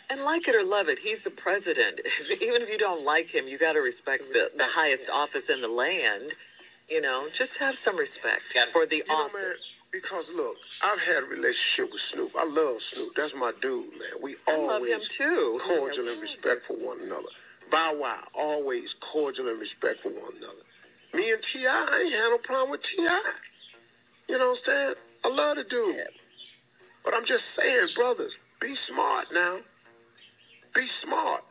And like it or love it, he's the president. Even if you don't like him, you got to respect the the highest office in the land. You know, just have some respect for the You know, office. man, because look, I've had a relationship with Snoop. I love Snoop. That's my dude, man. We I love always him too. cordial and respectful one another. Bow Wow, always cordial and respectful one another. Me and T.I., I ain't had no problem with T.I. You know what I'm saying? I love the dude. But I'm just saying, brothers, be smart now. Be smart.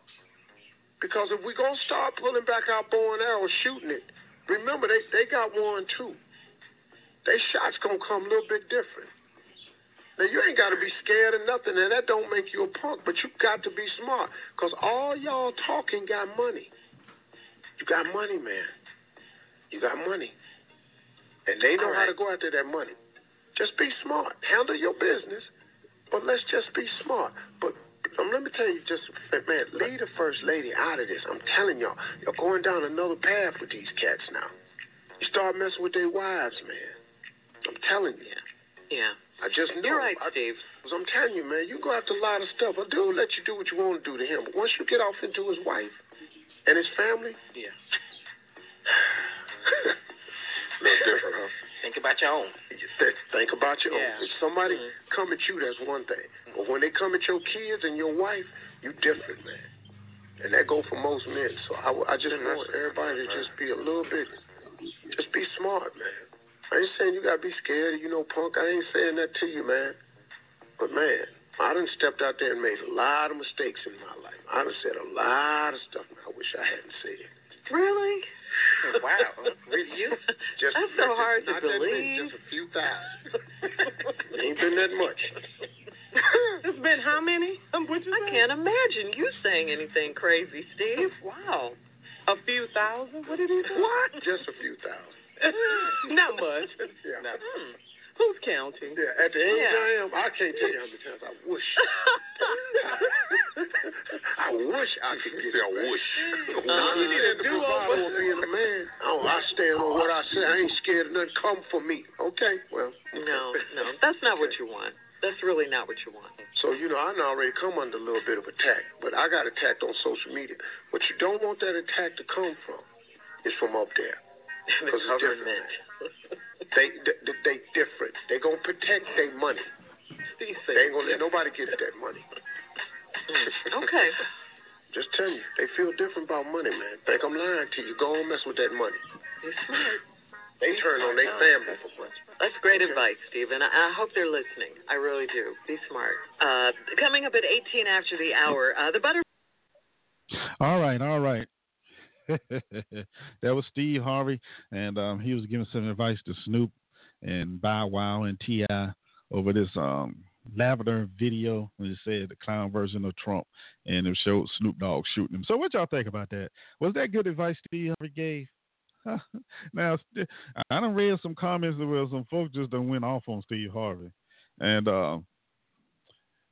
Because if we're going to start pulling back our bow and arrow, shooting it, remember, they, they got one too. They shots going to come a little bit different. Now, you ain't got to be scared of nothing, and that don't make you a punk, but you got to be smart. Because all y'all talking got money. You got money, man. You got money. And they know how to go after that money. Just be smart. Handle your business, but let's just be smart. But um, let me tell you, just man, leave the first lady out of this. I'm telling y'all, you're going down another path with these cats now. You start messing with their wives, man. I'm telling you. Yeah. I just know. You're right, I, Steve. I'm telling you, man, you go after a lot of stuff. A dude let you do what you want to do to him, but once you get off into his wife and his family, Yeah. a little different, huh? Think about your own. Think about your Yeah. own. If somebody mm-hmm. come at you, that's one thing. But when they come at your kids and your wife, you different, man. And that go for most men. So I, I just want everybody to just be a little bit, just be smart, man. I ain't saying you gotta be scared, you know, punk. I ain't saying that to you, man. But man, I done stepped out there and made a lot of mistakes in my life. I done said a lot of stuff I wish I hadn't said. Really? Wow. Really, you? Just That's so just- hard to not that believe. just a few thousand. ain't been that much. it's been how many? Um, I say? can't imagine you saying anything crazy, Steve. Wow. A few thousand? What did he say? What? Just a few thousand. Not much. Yeah. No. Who's counting? Yeah, at the end Yeah. I am, I can't tell you how many times I wish. I wish I could get I it back. wish. Now, uh-huh. you need a the do-over. bravado being a man. Oh, I stand on what I say. I ain't scared of nothing come for me. Okay, well. No, no, that's not what you want. That's really not what you want. So, you know, I done already come under a little bit of attack, but I got attacked on social media. What you don't want that attack to come from is from up there. The 'Cause it's different. government. They, they, they different. They gonna protect their money. They ain't gonna let nobody get at that money. Okay. Just tell you, they feel different about money, man. Think I'm lying to you. Go and mess with that money. You're smart. They turn on their family for money. That's great advice, Stephen. I I hope they're listening. I really do. Be smart. Uh, coming up at 18 after the hour, uh, the butter. All right, all right. that was Steve Harvey, and um, he was giving some advice to Snoop and Bow Wow and T.I. over this um, lavender video when it said the clown version of Trump, and it showed Snoop Dogg shooting him. So, what y'all think about that? Was that good advice Steve Harvey gave? now, I done read some comments where some folks just done went off on Steve Harvey, and um,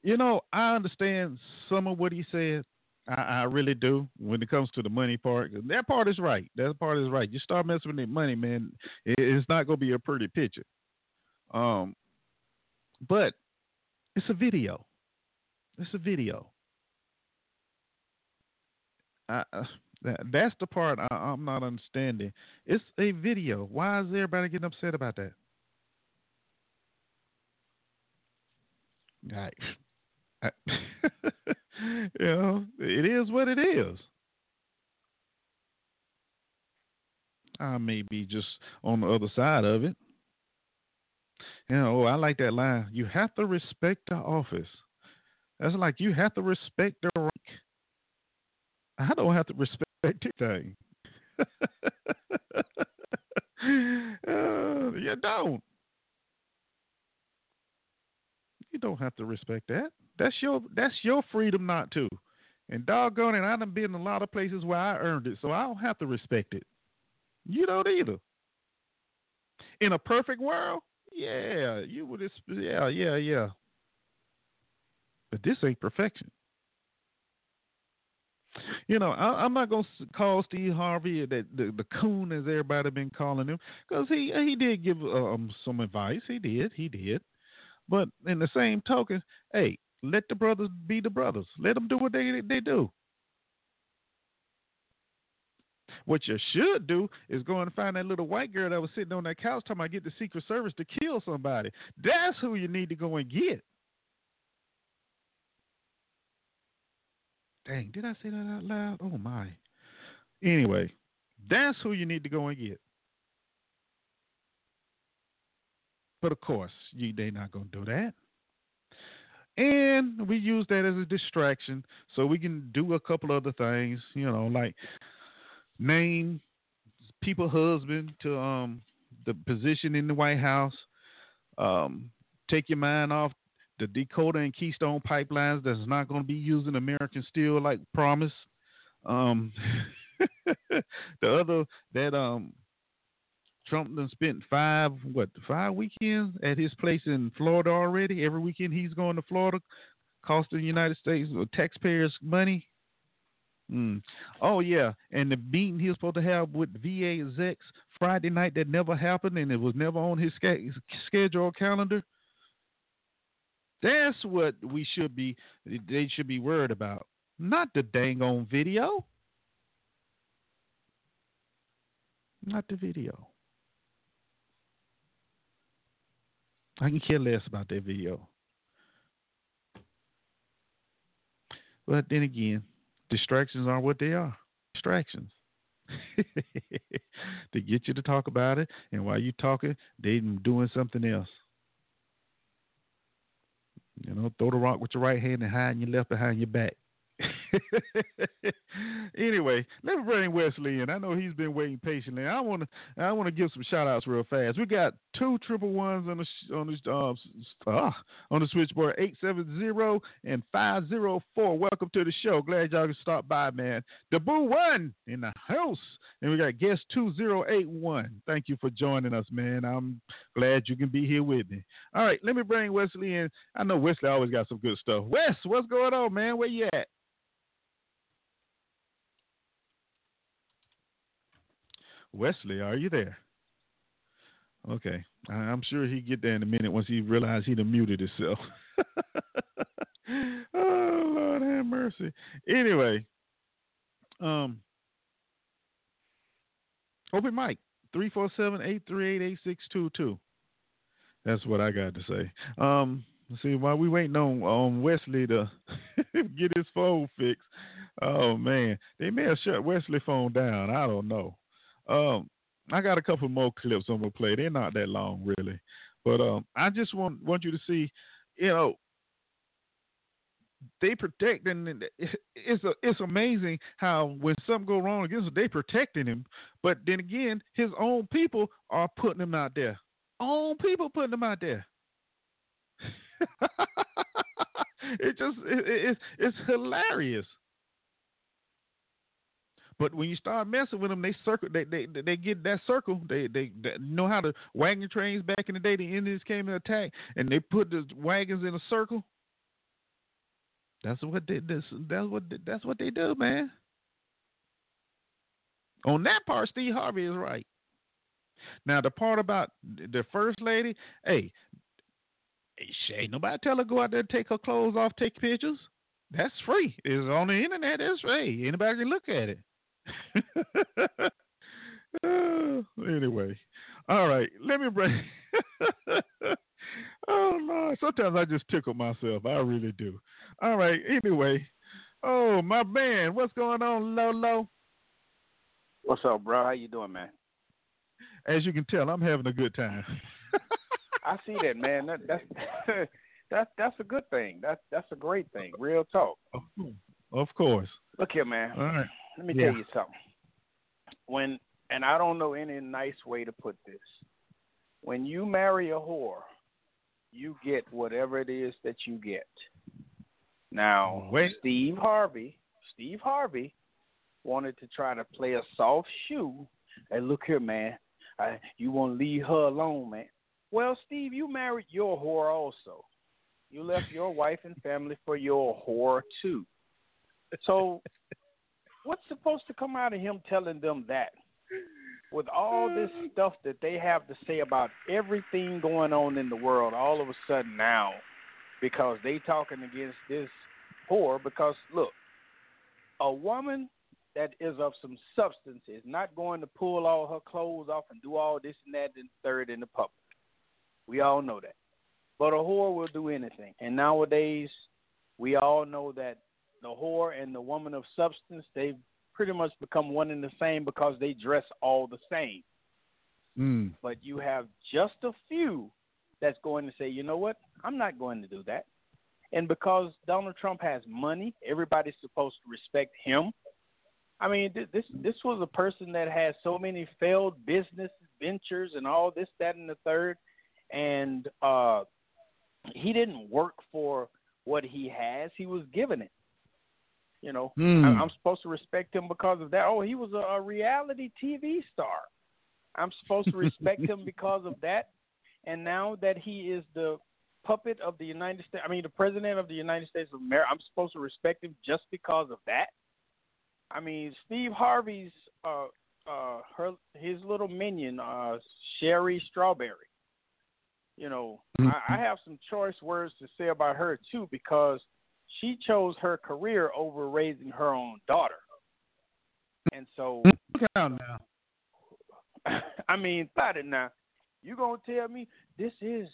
you know I understand some of what he said. I, I really do when it comes to the money part. That part is right. That part is right. You start messing with that money, man, it, it's not gonna be a pretty picture. Um, but it's a video. It's a video. I, uh, that, that's the part I, I'm not understanding. It's a video. Why is everybody getting upset about that? Right. I, you know, it is what it is. I may be just on the other side of it. You know, oh, I like that line. You have to respect the office. That's like you have to respect the rank. I don't have to respect anything. uh, you don't. You don't have to respect that. That's your that's your freedom not to. And doggone it, I done been in a lot of places where I earned it, so I don't have to respect it. You don't either. In a perfect world, yeah, you would. Yeah, yeah, yeah. But this ain't perfection. You know, I, I'm not gonna call Steve Harvey the the, the coon as everybody been calling him because he he did give um some advice. He did, he did. But in the same token, hey, let the brothers be the brothers. Let them do what they they do. What you should do is go and find that little white girl that was sitting on that couch talking about get the Secret Service to kill somebody. That's who you need to go and get. Dang, did I say that out loud? Oh my. Anyway, that's who you need to go and get. But of course, you they not gonna do that. And we use that as a distraction so we can do a couple other things, you know, like name people husband to um the position in the White House, um, take your mind off the Dakota and Keystone pipelines that's not going to be using American steel like promised. Um, the other that um Trump done spent five what five weekends at his place in Florida already. Every weekend he's going to Florida, costing the United States taxpayers money. Mm. Oh yeah, and the meeting he was supposed to have with VA execs Friday night that never happened, and it was never on his schedule calendar. That's what we should be. They should be worried about, not the dang on video. Not the video. I can care less about that video. But then again, distractions are what they are. Distractions. to get you to talk about it, and while you're talking, they're doing something else. You know, throw the rock with your right hand and hide your left behind your back. anyway, let me bring Wesley in. I know he's been waiting patiently. I want to I want to give some shout outs real fast. We got two triple ones on the on the uh, ah, on the switchboard eight seven zero and five zero four. Welcome to the show. Glad y'all can stop by, man. The Boo One in the house, and we got guest two zero eight one. Thank you for joining us, man. I'm glad you can be here with me. All right, let me bring Wesley in. I know Wesley always got some good stuff. Wes, what's going on, man? Where you at? Wesley, are you there? Okay, I'm sure he get there in a minute once he realized he'd muted himself. oh Lord have mercy. Anyway, um, open mic 347-838-8622. That's what I got to say. Um, see while we waiting on on Wesley to get his phone fixed. Oh man, they may have shut Wesley phone down. I don't know. Um, I got a couple more clips I'm gonna play. They're not that long, really, but um, I just want want you to see, you know, they protecting. It's a, it's amazing how when something go wrong against him, they protecting him, but then again, his own people are putting him out there. Own people putting him out there. it just it, it, it's it's hilarious. But when you start messing with them, they circle. They they they get that circle. They they, they know how to wagon trains back in the day. The Indians came and attacked, and they put the wagons in a circle. That's what they this that's what they, that's what they do, man. On that part, Steve Harvey is right. Now the part about the first lady, hey, ain't nobody tell her go out there take her clothes off, take pictures. That's free. It's on the internet. That's free. Anybody can look at it. Anyway, all right. Let me break. oh Lord, sometimes I just tickle myself. I really do. All right. Anyway, oh my man, what's going on, Lolo? What's up, bro? How you doing, man? As you can tell, I'm having a good time. I see that, man. That, that's that's that's a good thing. That's that's a great thing. Real talk. Of course. Look here, man. All right. Let me Yeah. tell you something. When and I don't know any nice way to put this. When you marry a whore, you get whatever it is that you get. Now, Wait. Steve Harvey, Steve Harvey wanted to try to play a soft shoe. Hey, look here, man. I, you want to leave her alone, man. Well, Steve, you married your whore also. You left your wife and family for your whore too. So what's supposed to come out of him telling them that? With all this mm. stuff that they have to say about everything going on in the world, all of a sudden now, because they talking against this whore. Because look, a woman that is of some substance is not going to pull all her clothes off and do all this and that and third in the public. We all know that. But a whore will do anything. And nowadays, we all know that the whore and the woman of substance, they've pretty much become one and the same because they dress all the same. Mm. But you have just a few that's going to say, you know what, I'm not going to do that. And because Donald Trump has money, everybody's supposed to respect him. I mean, this this was a person that has so many failed business ventures and all this, that, and the third, and uh, he didn't work for what he has; he was given it. You know, Hmm. I- I'm supposed to respect him because of that. Oh, he was a, a reality TV star. I'm supposed to respect him because of that. And now that he is the puppet of the United States, I mean, the president of the United States of America, I'm supposed to respect him just because of that. I mean, Steve Harvey's, uh, uh, her, his little minion, uh, Sherry Strawberry. You know, I, I have some choice words to say about her too because she chose her career over raising her own daughter. And so, Look out now. I mean, about it now. You gonna tell me this is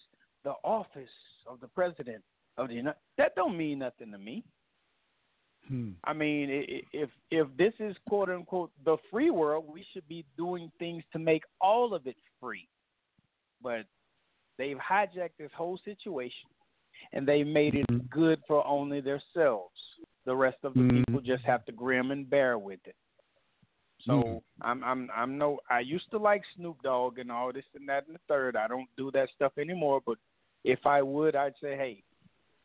the office of the president of the United? That don't mean nothing to me. Hmm. I mean, if if this is quote unquote the free world, we should be doing things to make all of it free. But they've hijacked this whole situation, and they made it good for only themselves. The rest of the Mhm. people just have to grim and bear with it. So Mhm. I'm I'm I'm no. I used to like Snoop Dogg and all this and that and the third. I don't do that stuff anymore. But if I would, I'd say, hey,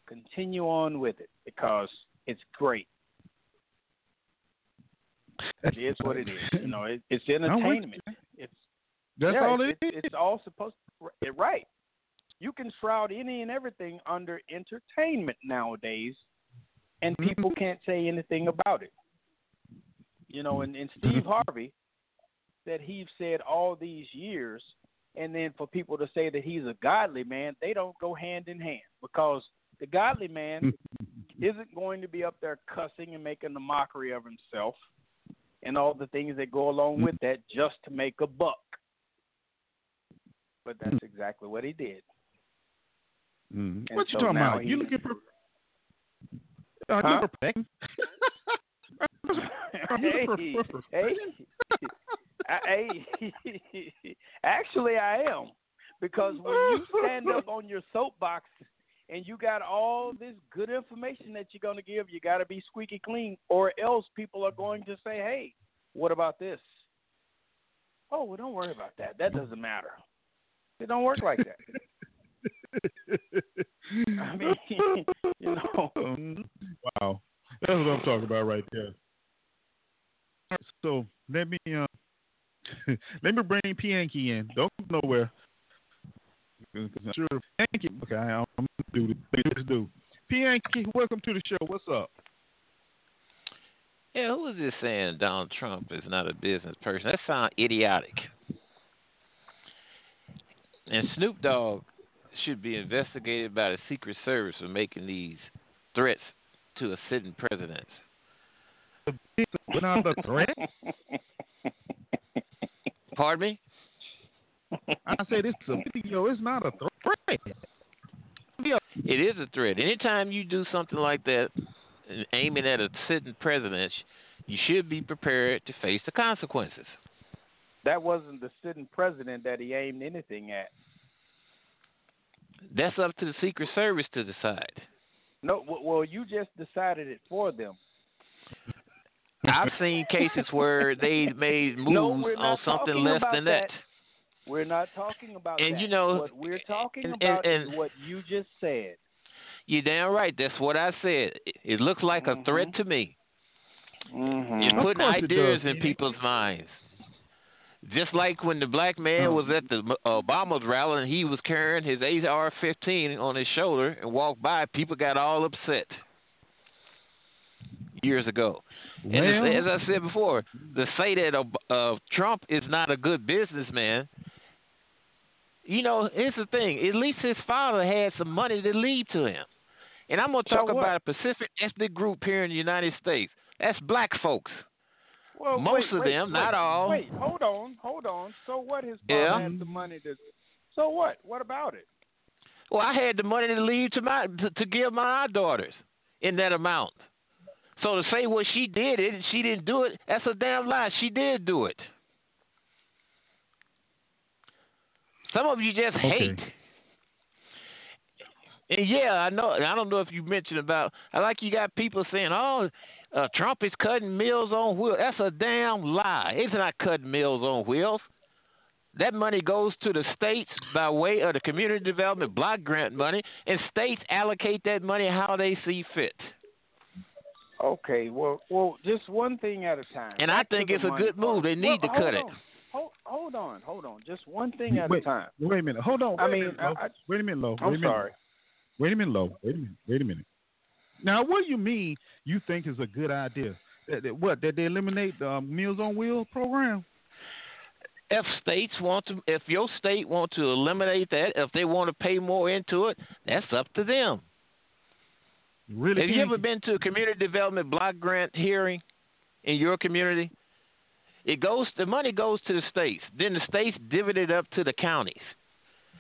continue on with it because it's great. It is what it is. You know, it, it's entertainment. It's That's yeah, all it it's, it's all supposed to right. You can shroud any and everything under entertainment nowadays, and Mm-hmm. people can't say anything about it. You know, and, and Steve Mm-hmm. Harvey that he's said all these years, and then for people to say that he's a godly man, they don't go hand in hand because the godly man isn't going to be up there cussing and making a mockery of himself and all the things that go along with that just to make a buck. But that's exactly what he did. Mm. And What you so talking about? You looking for? Uh, Huh? you perfect. hey, hey, I- hey, actually, I am because when you stand up on your soapbox and you got all this good information that you're going to give, you got to be squeaky clean, or else people are going to say, "Hey, what about this?" Oh, well, don't worry about that. That doesn't matter. It don't work like that. I mean, you know. Wow, that's what I'm talking about right there. All right, so let me uh, let me bring Pianki in. Don't go nowhere. Sure, Pianki. Okay, I'm gonna do this. Let's do. Pianki, welcome to the show. What's up? Yeah, who is this saying Donald Trump is not a business person? That sounds idiotic. And Snoop Dogg should be investigated by the Secret Service for making these threats to a sitting president. Not a threat. Pardon me? I say this is a video. It's not a threat. It is a threat. Anytime you do something like that, aiming at a sitting president, you should be prepared to face the consequences. That wasn't the sitting president that he aimed anything at. That's up to the Secret Service to decide. No, well, you just decided it for them. I've seen cases where they made moves no, on something less than that. We're not talking about And that. you know- what we're talking and- about and- is what you just said. You're damn right. That's what I said. It, it looks like a threat to me. Mm-hmm. You're putting ideas in people's minds. Just like when the black man was at the Obama's rally and he was carrying his AR-15 on his shoulder and walked by, people got all upset. years ago. And Well- as, as I said before, to say that uh, uh, Trump is not a good businessman, you know, here's the thing. At least his father had some money to leave to him. And I'm going to talk what? about a Pacific ethnic group here in the United States. That's black folks. Well, Most wait, of them, wait, not all. Wait, hold on, hold on. So what? His father Yeah. had the money to. So what? What about it? Well, I had the money to leave to my to, to give my daughters in that amount. So to say what she did it, she didn't do it. That's a damn lie. She did do it. Some of you just Okay. hate. And yeah, I know. I don't know if you mentioned about. I like you got people saying, "Oh, uh, Trump is cutting meals on wheels." That's a damn lie. He's not cutting meals on wheels. That money goes to the states by way of the community development block grant money, and states allocate that money how they see fit. Okay, well, well, just one thing at a time. And I Back to think it's a money good move. They need Well, to cut hold it. Hold, hold on, hold on. Just one thing at wait, a time. Wait a minute. Hold on. Wait I a mean, minute, I- I- wait a minute, Lo. Wait I'm a minute. sorry. Wait a minute, Lo. Wait a minute. Wait a minute. Now, what do you mean you think is a good idea? That, that what? That they eliminate the um, Meals on Wheels program? If states want to, if your state want to eliminate that, if they want to pay more into it, that's up to them. Really? Have you ever been to a community development block grant hearing in your community? It goes, the money goes to the states. Then the states divvy it up to the counties.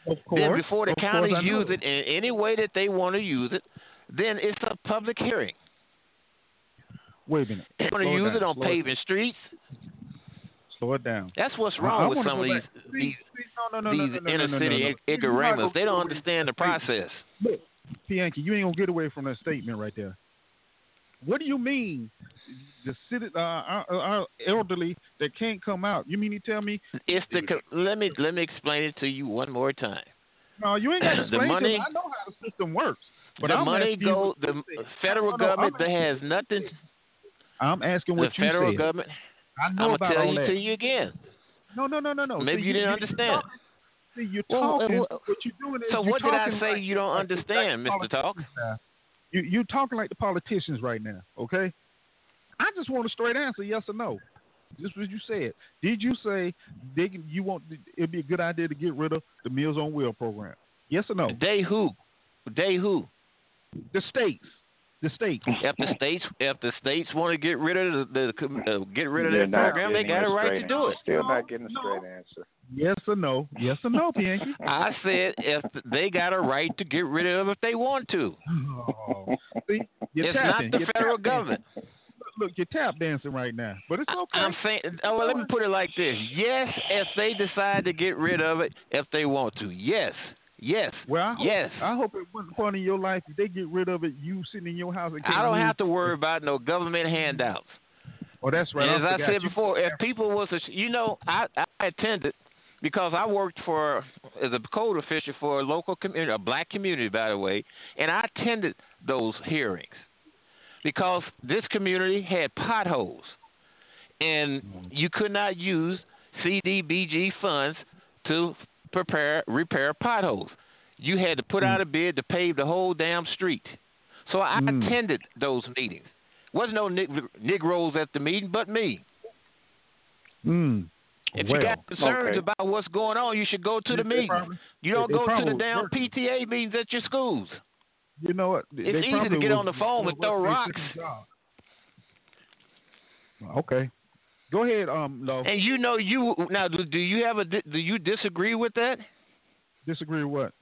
Of course. Then before the of counties use it in any way that they want to use it, then it's a public hearing. Wait a minute. They're going to use down, it on slow it paving streets. Slow it down. That's what's wrong I with some of these. These, no, no, no, these inner city no. ig- ignoramus. They don't understand the from that statement. process. Look, Bianchi, you ain't gonna get away from that statement right there. What do you mean, the city, uh, our, our elderly that can't come out? You mean you tell me? It's the let me let me explain it to you one more time. No, you ain't got to The explain money- to. I know how the system works. But the I'm money go the federal government that has nothing. I'm asking The what you federal said. government. I I'm gonna about tell all you that. to you again. No, no, no, no, no. Maybe See, you didn't you're understand. See, you're Well, talking. uh, what you're doing is So what did I say like- you don't like the- understand, Mr. Talk? now. You you talking like the politicians right now, okay? I just want a straight answer, yes or no. Just what you said. Did you say they can, you want it'd be a good idea to get rid of the Meals on Wheel program? Yes or no? They who? They who? The states. The states. If the states if the states want to get rid of the, the uh, get rid of You're that program, they got a right to do it. answer. Still not getting a straight answer. Yes or no? Yes or no, Bianchi? I said if they got a right to get rid of it if they want to. Oh, see, you're It's tapping. not the You're federal tap dancing. government. Look, you're tap dancing right now, but it's okay. I'm saying, oh, well, let me put it like this: Yes, if they decide to get rid of it, if they want to, yes, yes, Well, I hope, yes. I hope it wasn't point in your life, if they get rid of it, you sitting in your house and I don't move. have to worry about no government handouts. Oh, that's right. And as I said you- before, if people was, a, you know, I, I attended because I worked for as a code official for a local community, a black community, by the way, and I attended those hearings because this community had potholes, and mm-hmm. you could not use CDBG funds to prepare repair potholes. You had to put out a bid to pave the whole damn street. So I Mm. attended those meetings. Wasn't no nig- Negroes at the meeting, but me. Mm. If well, you got concerns okay. about what's going on, you should go to the They meeting. probably- You don't they go to the damn. PTA meetings at your schools. You know what? It's they easy to get was- on the phone and throw rocks. Okay. Go ahead, um. And you know you now. Do, do you have a do you disagree with that? Disagree with what?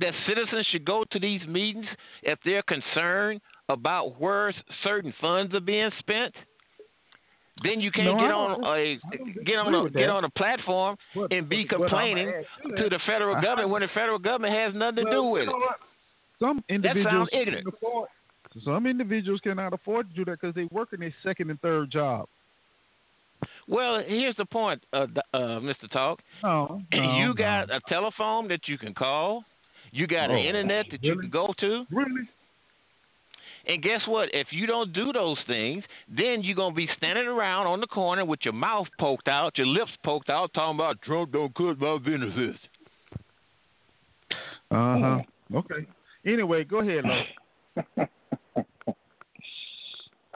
That citizens should go to these meetings if they're concerned about where certain funds are being spent. Then you can't No, get on a get on a get on a platform What- and be what- what I'ma complaining to the federal I- government when the federal government has nothing to Well, do you with know it. Some individuals sounds ignorant. afford. Some individuals cannot afford to do that because they work in their second and third job. Well, here's the point, uh, uh, Mr. Talk. No, no, you no. got a telephone that you can call. You got Oh, an internet that you can go to. Really? And guess what? If you don't do those things, then you're gonna be standing around on the corner with your mouth poked out, your lips poked out, talking about Trump don't cut my benefits. Uh huh. Okay. Anyway, go ahead, Lo.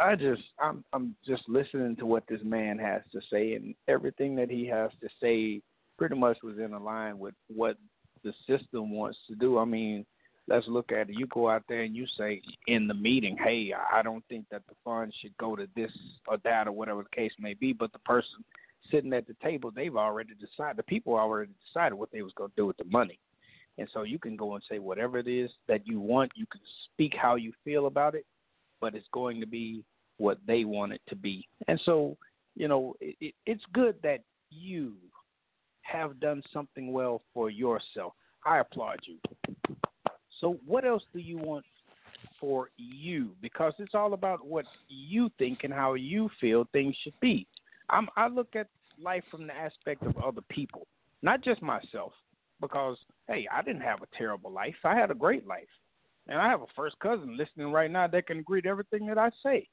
I just I'm I'm just listening to what this man has to say and everything that he has to say pretty much was in line with what the system wants to do. I mean, let's look at it. You go out there and you say in the meeting, "Hey, I don't think that the funds should go to this or that or whatever the case may be," but the person sitting at the table, they've already decided. The people already decided what they was going to do with the money. And so you can go and say whatever it is that you want. You can speak how you feel about it, but it's going to be what they want it to be. And so, you know, it, it, it's good that you have done something well for yourself. I applaud you. So, what else do you want for you? Because it's all about what you think and how you feel things should be. I'm, I look at life from the aspect of other people, not just myself. Because hey, I didn't have a terrible life. I had a great life, and I have a first cousin listening right now that can agree to everything that I say.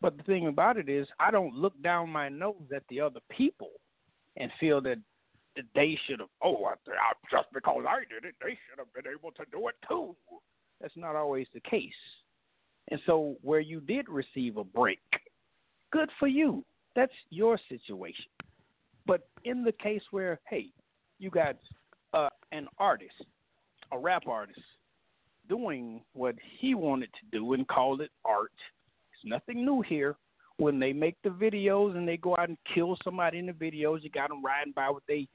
But the thing about it is, I don't look down my nose at the other people and feel that they should have. Oh, just because I did it, they should have been able to do it too. That's not always the case. And so, where you did receive a break, good for you. That's your situation. But in the case where, hey, you got uh, an artist, a rap artist, doing what he wanted to do and called it art. Nothing new here. When they make the videos and they go out and kill somebody in the videos, you got them riding by with they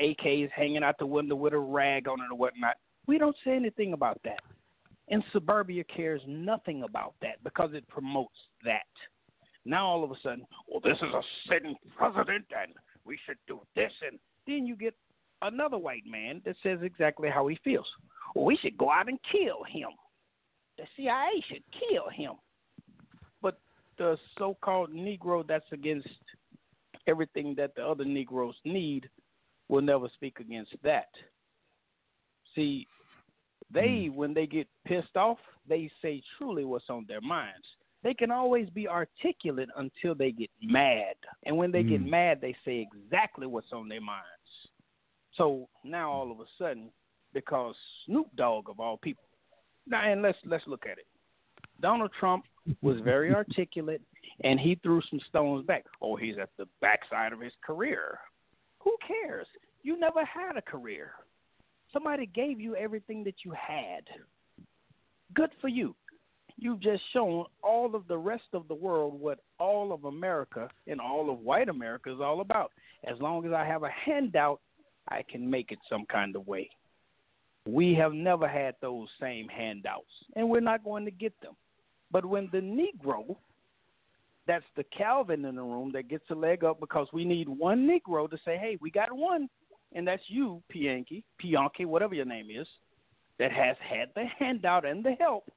AKs hanging out the window with a rag on it or whatnot. We don't say anything about that. And Suburbia cares nothing about that because it promotes that. Now all of a sudden, well, this is a sitting president and we should do this. And then you get another white man that says exactly how he feels. Well, we should go out and kill him. The CIA should kill him. The so called Negro that's against everything that the other Negroes need will never speak against that. See, they, when they get pissed off, they say truly what's on their minds. They can always be articulate until they get mad. And when they mm. get mad, they say exactly what's on their minds. So now all of a sudden, because Snoop Dogg of all people, now and let's let's look at it. Donald Trump was very articulate, and he threw some stones back. Oh, he's at the backside of his career. Who cares? You never had a career. Somebody gave you everything that you had. Good for you. You've just shown all of the rest of the world what all of America and all of white America is all about. As long as I have a handout I can make it some kind of way. We have never had those same handouts, and we're not going to get them. But when the Negro, that's the Calvin in the room that gets a leg up because we need one Negro to say, hey, we got one, and that's you, Pianki, Pianki, whatever your name is, that has had the handout and the help,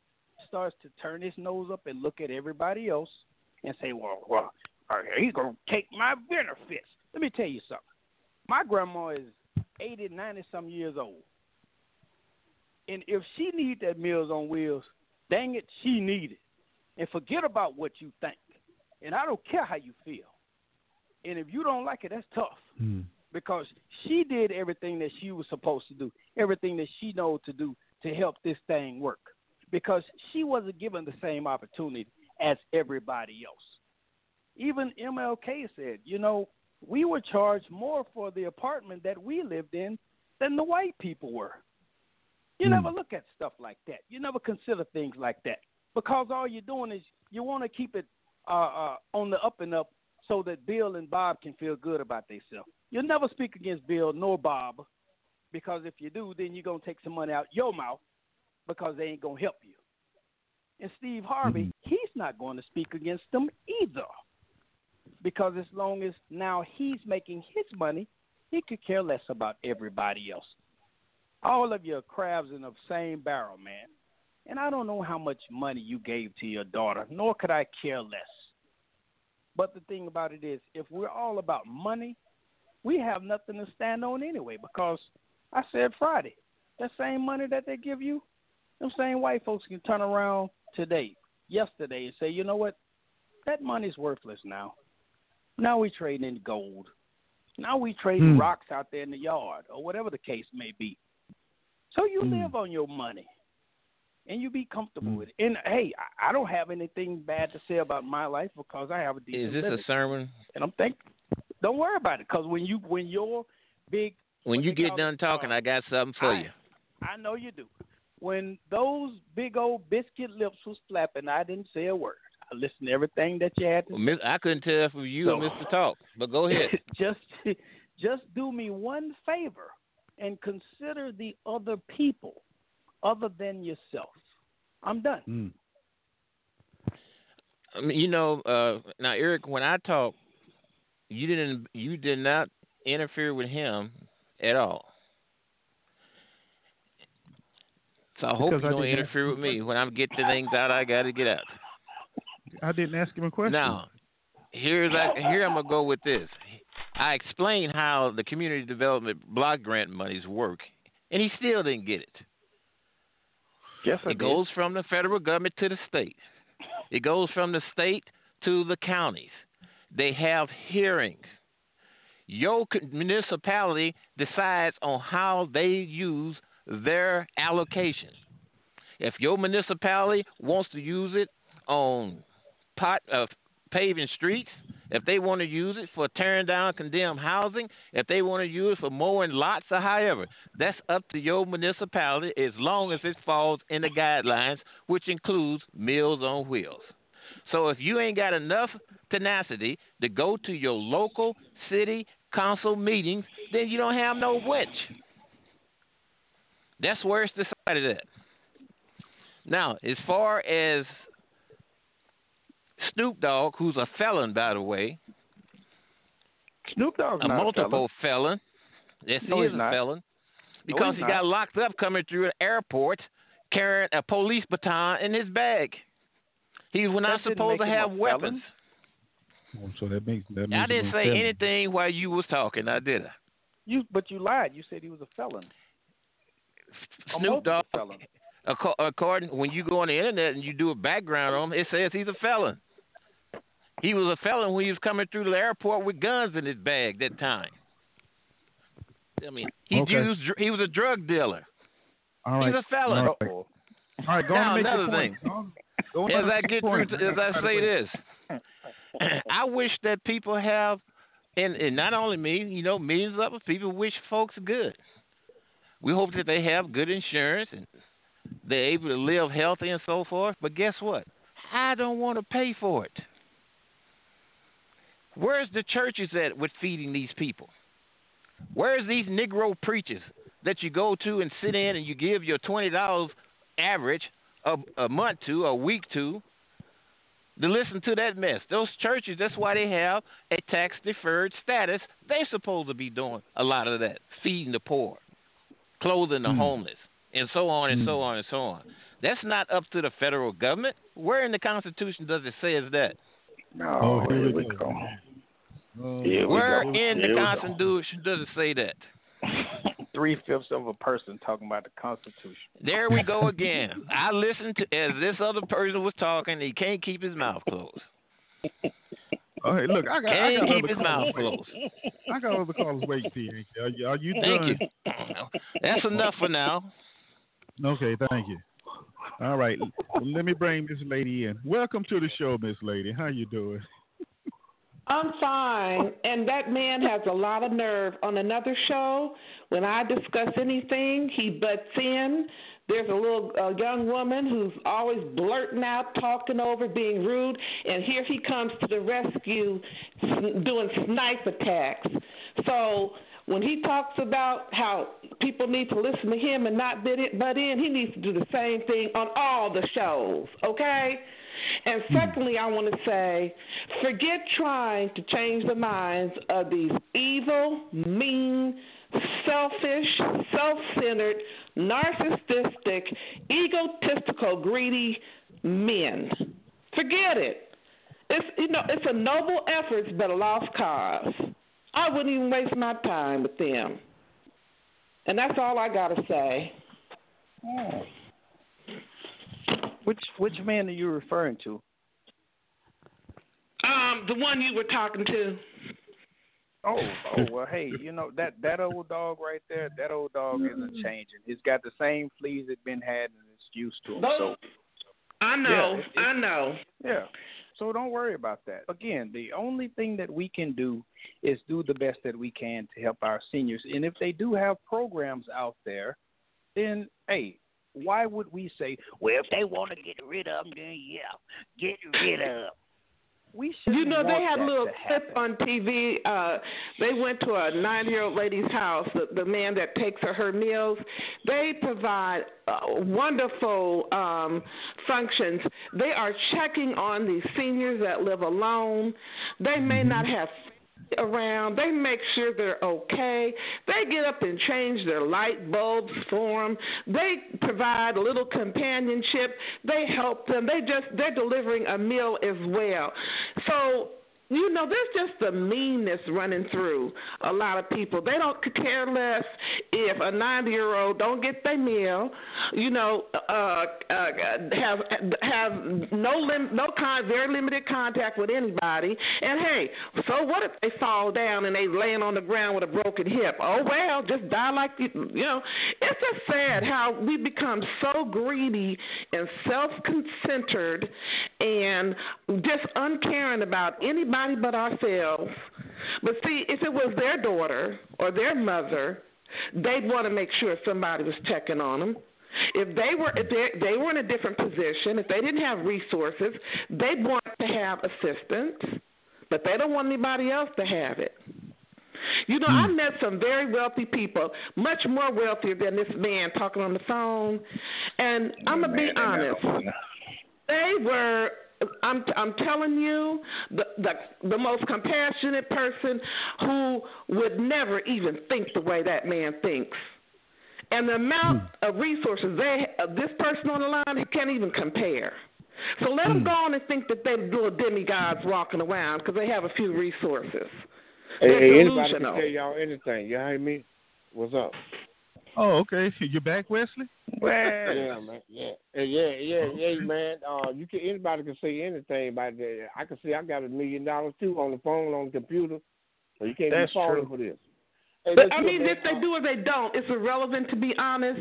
starts to turn his nose up and look at everybody else and say, well, well, he's going to take my benefits. Let me tell you something. My grandma is 80, 90 some years old. And if she need that Meals on Wheels, dang it, she need it. And forget about what you think. And I don't care how you feel. And if you don't like it, that's tough. Hmm. Because she did everything that she was supposed to do, everything that she knows to do to help this thing work. Because she wasn't given the same opportunity as everybody else. Even MLK said, you know, we were charged more for the apartment that we lived in than the white people were. You mm. never look at stuff like that. You never consider things like that because all you're doing is you want to keep it uh, uh, on the up and up so that Bill and Bob can feel good about themselves. You'll never speak against Bill nor Bob because if you do, then you're going to take some money out your mouth because they ain't going to help you. And Steve Harvey, mm-hmm. he's not going to speak against them either because as long as now he's making his money, he could care less about everybody else. All of your crabs in the same barrel, man. And I don't know how much money you gave to your daughter, nor could I care less. But the thing about it is, if we're all about money, we have nothing to stand on anyway. Because I said Friday, that same money that they give you, them same white folks can turn around today, yesterday, and say, you know what, that money's worthless now. Now we're trading in gold. Now we trading hmm. rocks out there in the yard or whatever the case may be. So you hmm. live on your money. And you be comfortable Mm. with it. And hey, I, I don't have anything bad to say about my life because I have a decent Is this living. a sermon? and I'm thinking, don't worry about it, because when you when your big When you get done it, talking, uh, I got something for I- you. I know you do. When those big old biscuit lips was flapping, I didn't say a word. I listened to everything that you had to Well, Miss- I couldn't tell was you or Mr. Talk, but go ahead. just just do me one favor and consider the other people other than yourself. I'm done. Mm. I mean, you know, uh, now Eric, when I talk, you didn't, you did not interfere with him at all. So I hope Because you I don't didn't interfere with me when I get the things out I got to get out. I didn't ask him a question. Now, here's I, here I'm gonna go with this. I explained how the community development block grant monies work, and he still didn't get it. Yes, I it did. goes from the federal government to the state. It goes from the state to the counties. They have hearings. Your municipality decides on how they use their allocation. If your municipality wants to use it on pot uh, paving streets, if they want to use it for tearing down condemned housing, if they want to use it for mowing lots or however, that's up to your municipality as long as it falls in the guidelines, which includes Meals on Wheels. So if you ain't got enough tenacity to go to your local city council meetings, then you don't have no winch. That's where it's decided at. Now, as far as Snoop Dogg, who's a felon, by the way, Snoop Dogg's a not multiple felon. Yes, No, he is a not. felon because he's he got locked up coming through an airport carrying a police baton in his bag. He was not That supposed to make him a have weapons. Oh, so that makes that. I didn't say felon. anything while you was talking. I did. I? You, but you lied. You said he was a felon. Snoop multiple Dogg, felon. according when you go on the internet and you do a background on him, it says he's a felon. He was a felon when he was coming through the airport with guns in his bag that time. I mean, he Okay. used, he was a drug dealer. All He's a felon. All right. All right, go Now, on another thing. Go go as I get through, to, as I say this, I wish that people have, and, and not only me, you know, millions of other people wish folks good. We hope that they have good insurance and they're able to live healthy and so forth. But guess what? I don't want to pay for it. Where's the churches at with feeding these people? Where's these Negro preachers that you go to and sit in and you give your twenty dollars average a, a month to, a week to, to listen to that mess? Those churches, that's why they have a tax deferred status. They're supposed to be doing a lot of that, feeding the poor, clothing the Hmm. homeless, and so on and so Hmm. on and so on. That's not up to the federal government. Where in the Constitution does it say is that? No, Oh, here here we we go. go. Oh, we Where go. in the Here we go. Constitution does it say that? Three fifths of a person talking about the Constitution. There we go again. I listened to as this other person was talking. He can't keep his mouth closed. Okay, look, I got, I Can't got keep his mouth callers. closed. I got other callers waiting for you. Are you, are you Thank done? you. That's enough for now. Okay, thank you. All right, let me bring this lady in. Welcome to the show, Miss Lady. How you doing? I'm fine. And that man has a lot of nerve. On another show, when I discuss anything, he butts in. There's a little uh, young woman who's always blurting out, talking over, being rude, and here he comes to the rescue, doing snipe attacks. So when he talks about how people need to listen to him and not butt in, butt in, he needs to do the same thing on all the shows, okay? And hmm. secondly, I want to say, forget trying to change the minds of these evil, mean, selfish, self centered, narcissistic, egotistical, greedy men. Forget it. It's you know, it's a noble effort but a lost cause. I wouldn't even waste my time with them. And that's all I gotta say. Which which man are you referring to? Um, the one you were talking to. Oh, oh well, hey, you know that that old dog right there, that old dog isn't changing. He's got the same fleas it been had and it's used to him. So I know, Yeah, it- it- I know. yeah. So don't worry about that. Again, the only thing that we can do is do the best that we can to help our seniors. And if they do have programs out there, then hey, why would we say, well, if they want to get rid of them, then yeah, get rid of 'em. We should. You know, they had a little clip on TV. Uh, they went to a nine-year-old lady's house. The, the man that takes her her meals. They provide uh, wonderful um, functions. They are checking on these seniors that live alone. They may not have around. They make sure they're okay. They get up and change their light bulbs for them. They provide a little companionship. They help them. They just they're delivering a meal as well. So you know, there's just a meanness running through a lot of people. They don't care less if a 90 year old don't get their meal. You know, uh, uh, have have no lim- no con- very limited contact with anybody. And hey, so what if they fall down and they laying on the ground with a broken hip? Oh well, just die like you. You know, it's just sad how we become so greedy and self-centered and just uncaring about anybody but ourselves. But see, if it was their daughter or their mother, they'd want to make sure somebody was checking on them. If they were if they, they were in a different position, if they didn't have resources, they'd want to have assistance, but they don't want anybody else to have it. You know, I've met some very wealthy people, much more wealthier than this man talking on the phone. And I'm gonna be honest, they were. I'm I'm telling you, the the the most compassionate person who would never even think the way that man thinks. And the amount of resources they uh, this person on the line can't even compare. So let them go on and think that they're little demigods walking around because they have a few resources. Hey, hey, anybody can tell y'all anything. You hear me? What's up? Oh, okay. You're back, Wesley? yeah, man. Yeah, yeah, yeah, yeah, man. Uh, you can anybody can say anything about that. I can see I got a million dollars too on the phone on the computer, so you can't That's be falling true. for this. Hey, But I mean, if they do or they don't, it's irrelevant. To be honest,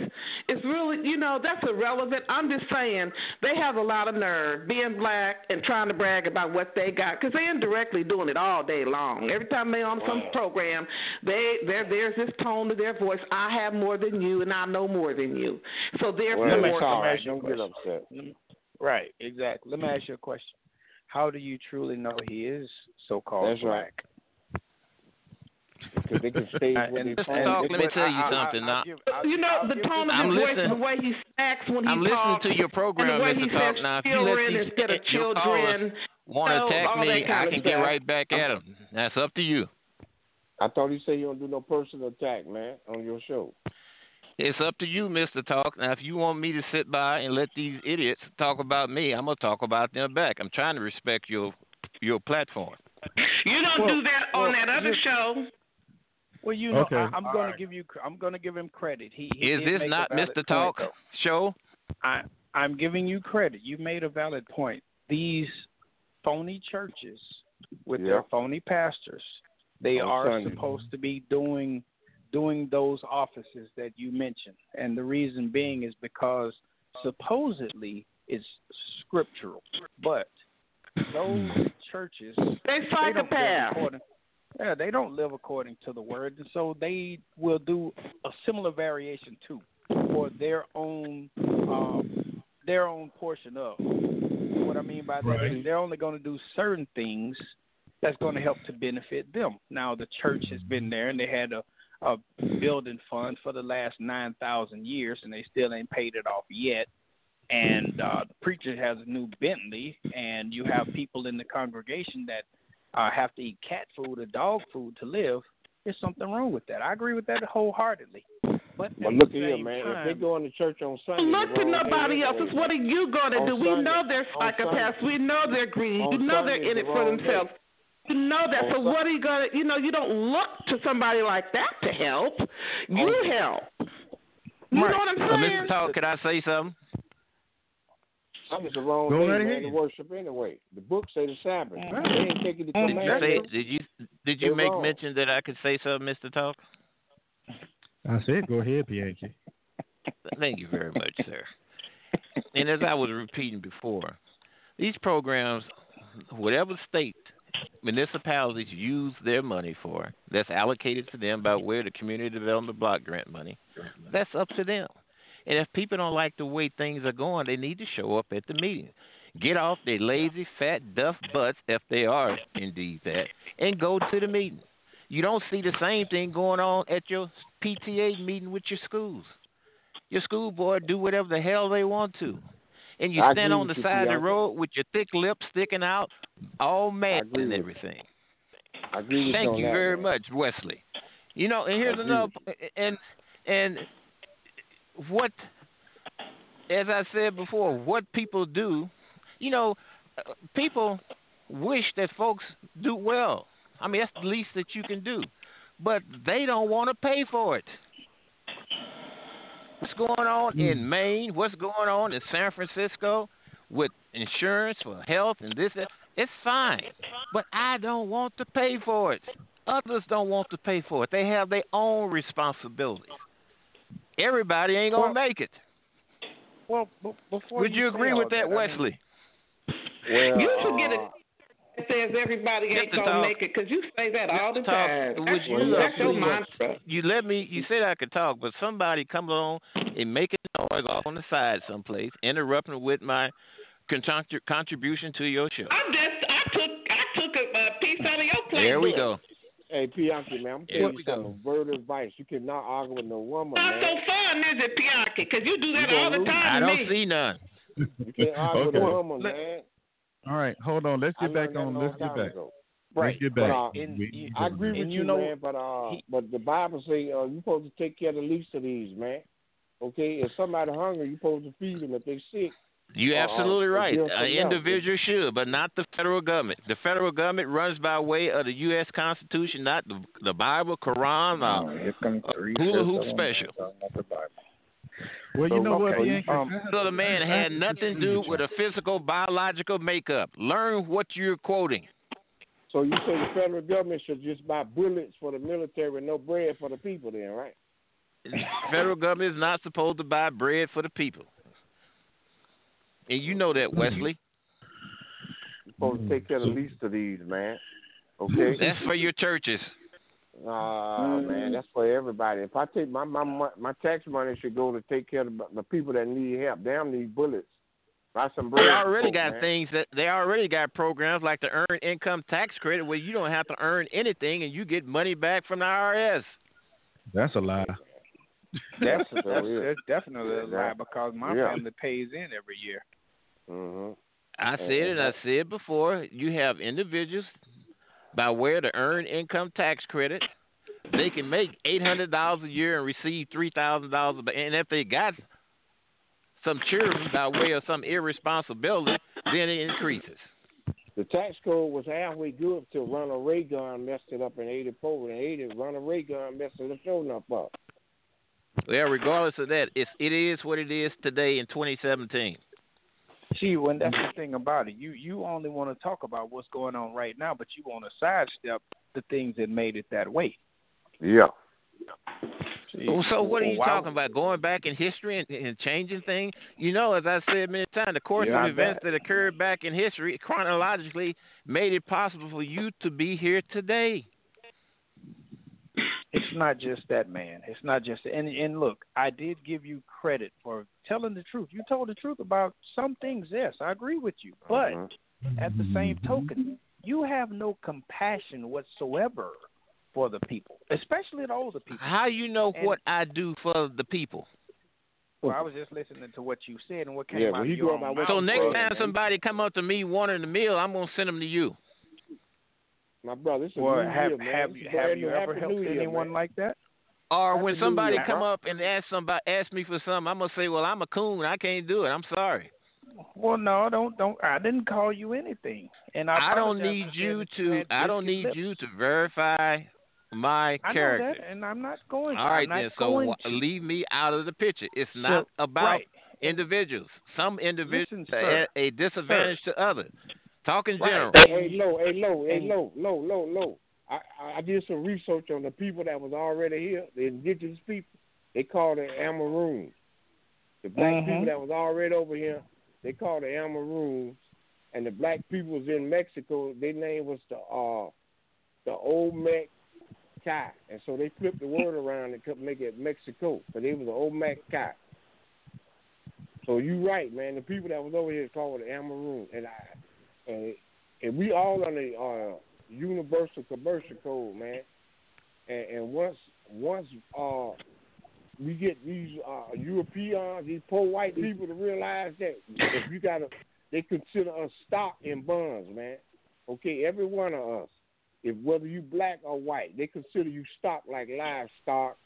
it's really, you know, that's irrelevant. I'm just saying they have a lot of nerve being black and trying to brag about what they got because they're indirectly doing it all day long. Every time they're on some program, they there there's this tone to their voice. I have more than you, and I know more than you. So therefore, Well, Let me- that's all let right. you Don't get upset. Right, exactly. Let me ask you a question. How do you truly know he is so called That's right. Black? Because they can stay with and- their Mr. phone. Talk, They let me tell you I- I- something. I'll give- I'll- you know I'll the give tone this- of I'm his voice, listening. the way he acts when he I'm listening talks, to your program, and the way Mr. he Talk. says Now, if you let children these instead of children. want to know, attack me, I can get right back at him. That's up to you. I thought you said you don't do no personal attack, man, on your show. It's up to you, Mr. Talk. Now, if you want me to sit by and let these idiots talk about me, I'm gonna talk about them back. I'm trying to respect your your platform. You don't Well, do that on well, that other show. Well, you know, Okay. I, I'm going right. to give you. I'm going to give him credit. He, he Is this not Mr. point, Talk though. show? I, I'm giving you credit. You made a valid point. These phony churches with their phony pastors, they On are Sunday. supposed to be doing doing those offices that you mentioned, and the reason being is because supposedly it's scriptural, but those hmm. churches They they don't live psychopaths. according, yeah, they don't live according to the word, and so they will do a similar variation too for their own um, their own portion of. What I mean by that is Right. they're only going to do certain things that's going to help to benefit them. Now the church has been there, and they had a a building fund for the last nine thousand years, and they still ain't paid it off yet. And uh, the preacher has a new Bentley, and you have people in the congregation that uh, have to eat cat food or dog food to live. There's something wrong with that. I agree with that wholeheartedly. But, But at look the at here, same man. time, If they go into church on Sunday, Look to nobody else. It's what are you going to On do? We know they're psychopaths. Sunday. We know they're greedy. On you know Sunday they're in is it the for wrong themselves. You know that. On So Sun- what are you gonna? You know, you don't look to somebody like that to help. You help. You know what I'm So, saying? Mr. Talk, can I say something? I think it's the wrong Go day, right man, to worship anyway. The book say the Sabbath. Mm. They ain't taking the Did you say? Did you did you They're make wrong. mention that I could say something, Mister Talk? I said, go ahead, Bianchi. Thank you very much, sir. And as I was repeating before, these programs, whatever state municipalities use their money for, that's allocated to them by where the community development block grant money, that's up to them. And if people don't like the way things are going, they need to show up at the meeting. Get off their lazy, fat, duff butts, if they are indeed that, and go to the meeting. You don't see the same thing going on at your PTA meeting with your schools. Your school board do whatever the hell they want to. And you I stand on the side of the road with your thick lips sticking out, all mad and everything. I agree with Thank on you very man. much, Wesley. You know, and here's another and and what as I said before, what people do, you know, uh, people wish that folks do well. I mean, that's the least that you can do. But they don't want to pay for it. What's going on in Maine? What's going on in San Francisco with insurance for health and this? That? It's fine, but I don't want to pay for it. Others don't want to pay for it. They have their own responsibilities. Everybody ain't gonna Well, make it. Well, b- before Would you say agree with that, I mean, Wesley? Well, You uh, forget it. It says everybody ain't gonna Talk. make it because you say that all the Talk, time. That's, you, that's uh, your mantra. You let me. You said I could talk, but somebody come along and make a noise off on the side someplace, interrupting with my contrib- contribution to your show. I just I took I took a, a piece out of your playbook. There we go. Hey, Bianchi, man, I'm Here telling we you go. something. Word advice. You cannot argue with no woman, Not man. so fun, is it, Pianki? Because you do that You all the time I don't me. see none. You can't argue with Okay. a woman, Let- man. All right, hold on. Let's get back on. Let's get back. ago. Right. Let's get But, uh, and We- I agree with you, you know- man. But uh, he- but the Bible say uh, you supposed to take care of the least of these, man. Okay, if somebody hungry, you're supposed to feed them. If they sick, You're Uh, absolutely uh, right. An individual should, but not the federal government. The federal government runs by way of the U.S. Constitution, not the the Bible, Quran, or Here the hula hoop special. Well, you know what, okay, Bianchi? um, So the man I- I had nothing to do with with a physical, biological makeup. Learn what you're quoting. so you say the federal government should just buy bullets for the military and no bread for the people, then, right? The federal government is not supposed to buy bread for the people. And you know that, Wesley. You're supposed to take care of the least of these, man. Okay. That's for your churches. Uh, man, that's for everybody. If I take my my my my tax money should go to take care of the, the people that need help. Damn don't bullets. Buy some bread. They already folk, got man. things that they already got programs like the earned income tax credit where you don't have to earn anything and you get money back from the IRS. That's a lie. That's, that's, that's definitely a lie because my Yeah. family pays in every year. Hmm I said it, I said before, you have individuals by way of the earned income tax credit, they can make eight hundred dollars a year and receive three thousand dollars and if they got some children by way of some irresponsibility, then it increases. The tax code was halfway good till Ronald Reagan messed it up in '84. In '80, Ronald Reagan messed it showing up up. Well, regardless of that, it's it is what it is today in twenty seventeen. See, when that's the thing about it, you you only want to talk about what's going on right now, but you want to sidestep the things that made it that way. Yeah. See, Well, so what are you why- talking about? Going back in history and, and changing things? You know, as I said many times, the course Yeah, of I events bet. that occurred back in history chronologically made it possible for you to be here today. It's not just that, man. It's not just and and look, I did give you credit for telling the truth. You told the truth about some things. Yes, I agree with you, but Mhm. at the same token, you have no compassion whatsoever for the people, especially the older people. How you know And- what I do for the people? Well, I was just listening to what you said and what came Yeah, out of he your own mouth. So next time somebody come up to me wanting a meal, I'm gonna send them to you. My brother, it's a Well, new have year, man. have you have you ever Happy helped Year, anyone man. like that? Or Happy when somebody Year, come bro. up and ask somebody ask me for something, I'm gonna say, Well, I'm a coon, I can't do it. I'm sorry. Well, no, don't don't. I didn't call you anything, and I, I don't need you to I don't need lips. you to verify my I know character. that, and I'm not going. All right I'm then. So going to. leave me out of the picture. It's not So, about right. individuals. Some individuals Listen, are sir. at a disadvantage to others. Talking Right. general. Hey, low, hey, low, hey, low, low, low, low. I, I I did some research on the people that was already here, the indigenous people. They called it Amaroons. The black Mhm. people that was already over here, they called it Amaroons. And the black peoples in Mexico, their name was the uh the Olmec Kai. And so they flipped the word around and could make it Mexico. But they was the Olmec Kai. So you right, man. The people that was over here called it Amaroon. And I and and we all on the uh, universal commercial code, man. And, and once once uh, we get these uh, Europeans, these poor white people to realize that if you got to, they consider us stock in bonds, man. Okay, every one of us, if whether you black or white, they consider you stock like livestock,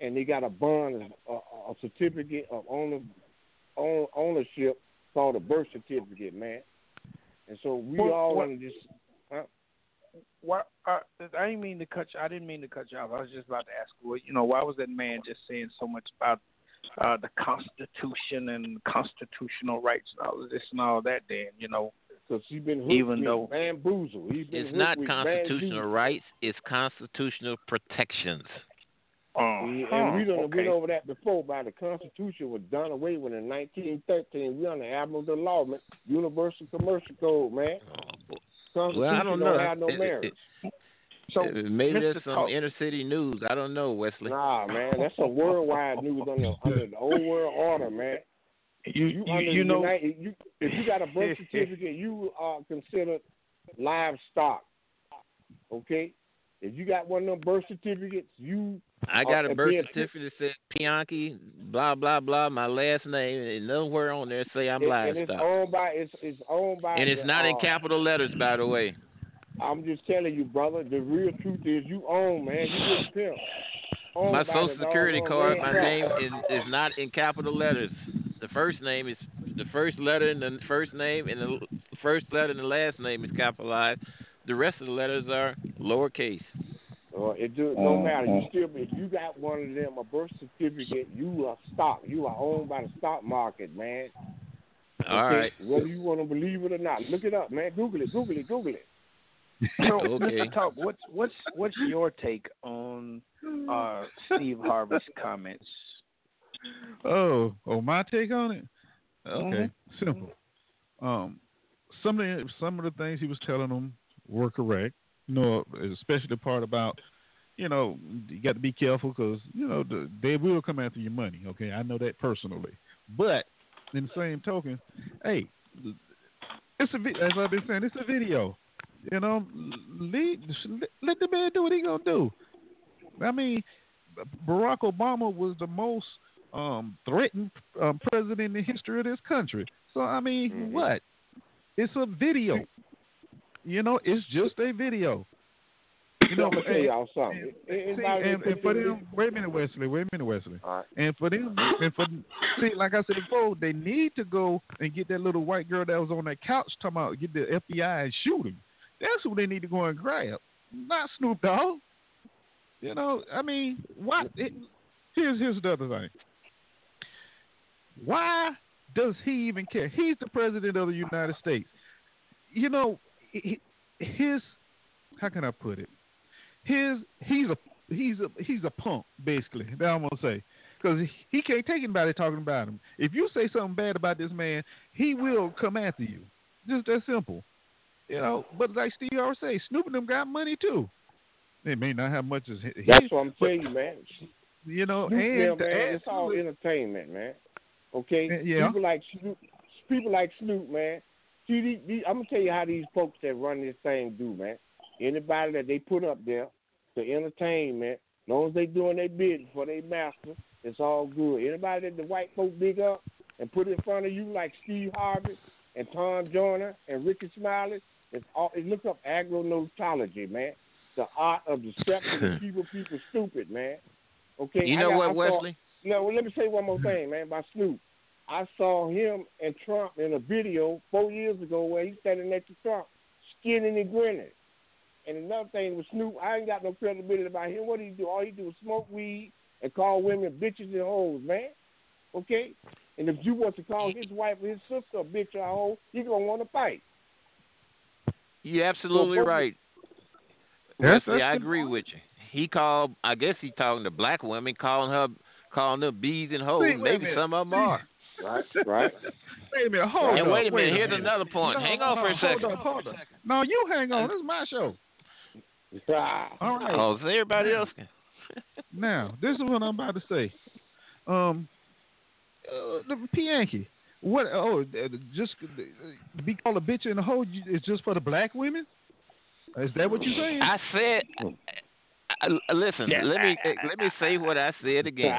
and they got a bond, a, a certificate of owner, own, ownership called a birth certificate, man. And so we What- all want to just. Huh? Why? Uh, I didn't mean to cut you. I didn't mean to cut you off. I was just about to ask, well, you know, why was that man just saying so much about uh, the Constitution and constitutional rights and all of this and all that? Then, you know, because he's been hooked even though bamboozled. He's been It's not constitutional bamboozled. rights, it's constitutional protections. We- and we done went over that before. By the Constitution was done away with in 1913. We on the Admiral's Law, man. Universal Commercial Code, man. Constitution Well, I don't know. have no It- it- merit. So Uh, maybe Mr. there's some Talk- inner city news. I don't know, Wesley. Nah, man, that's a worldwide news under under the old world order, man. You you, you, you know, United, you if you got a birth certificate, you are considered livestock. Okay, if you got one of them birth certificates, you I got a birth certificate that says Pianki, blah blah blah, my last name, and nowhere on there say I'm and, and it's owned by it's it's owned by And it's the, not in uh, capital letters, by the way. I'm just telling you, brother. The real truth is you own, man. You just pimp. Owned My social security card, red my name is is not in capital letters. The first name is the first letter in the first name, and the first letter in the last name is capitalized. The rest of the letters are lowercase. Uh, it do no matter. You still, if you got one of them, a birth certificate, you are stock. You are owned by the stock market, man. All Okay? right. Whether you want to believe it or not, look it up, man. Google it. Google it. Google it. So, Okay. Mr. Talk, what's what's what's your take on uh, Steve Harvey's comments? Oh, oh, my take on it. Okay, Mhm. simple. Um, some of the, some of the things he was telling them were correct. You know, especially the part about, you know, you got to be careful because you know the, they will come after your money. Okay, I know that personally. But in the same token, hey, it's a as I've been saying, it's a video. You know, lead, let the man do what he gonna do. I mean, Barack Obama was the most um, threatened um, president in the history of this country. So I mean, Mm-hmm. what? It's a video. You know, it's just a video. You know, I'm tell and- y'all something. and- see, and, and for them- wait a minute, Wesley. Wait a minute, Wesley. Right. And for them, and for see, like I said before, they need to go and get that little white girl that was on that couch talking about get the FBI and shoot him. That's who they need to go and grab, not Snoop Dogg. You know, I mean, what? It, here's here's the other thing. Why does he even care? He's the president of the United States. You know, his how can I put it? His he's a he's a he's a punk basically. That I'm gonna say because he can't take anybody talking about him. If you say something bad about this man, he will come after you. Just that simple. You know, but like Steve always say, Snoop and them got money too. They may not have much as he. That's what I'm but, telling you, man. You know, Snoop and to man, it's all entertainment, man. Okay, Yeah. people like Snoop, people like Snoop, man. See, these, these, I'm gonna tell you how these folks that run this thing do, man. Anybody that they put up there to entertain, man. As long as they doing their business for their master, it's all good. Anybody that the white folk big up and put in front of you like Steve Harvey and Tom Joyner and Rickey Smiley, it's all. It looks up agronotology, man. The art of deception and people people stupid, man. Okay, You know got- what, I Wesley? no, well, let me say one more thing, man, about Snoop. I saw him and Trump in a video four years ago where he's standing next to Trump, skinning and grinning. And another thing with Snoop, I ain't got no credibility about him. What do he do? All he do is smoke weed and call women bitches and hoes, man. Okay? And if you want to call his wife or his sister a bitch or a hoe, he gonna want to fight. You're absolutely So, right. Yes, Wesley, that's I the agree with you. He called. I guess he's talking to black women, calling her, calling them bees and hoes. Wait, wait Maybe some of them are. Right, right. Wait a minute, hold and up. wait a minute. Here's minute. another point. No, Hang no, on no, for a second. Hold up, hold up. No, you hang on. This is my show. All right. Oh, so everybody else can. Now, this is what I'm about to say. Um, uh, the Pianki. What? Oh, uh, just uh, be called a bitch in the hoe is just for the black women? Is that what you're saying? I said. I, I- listen, let me let me say what I said again.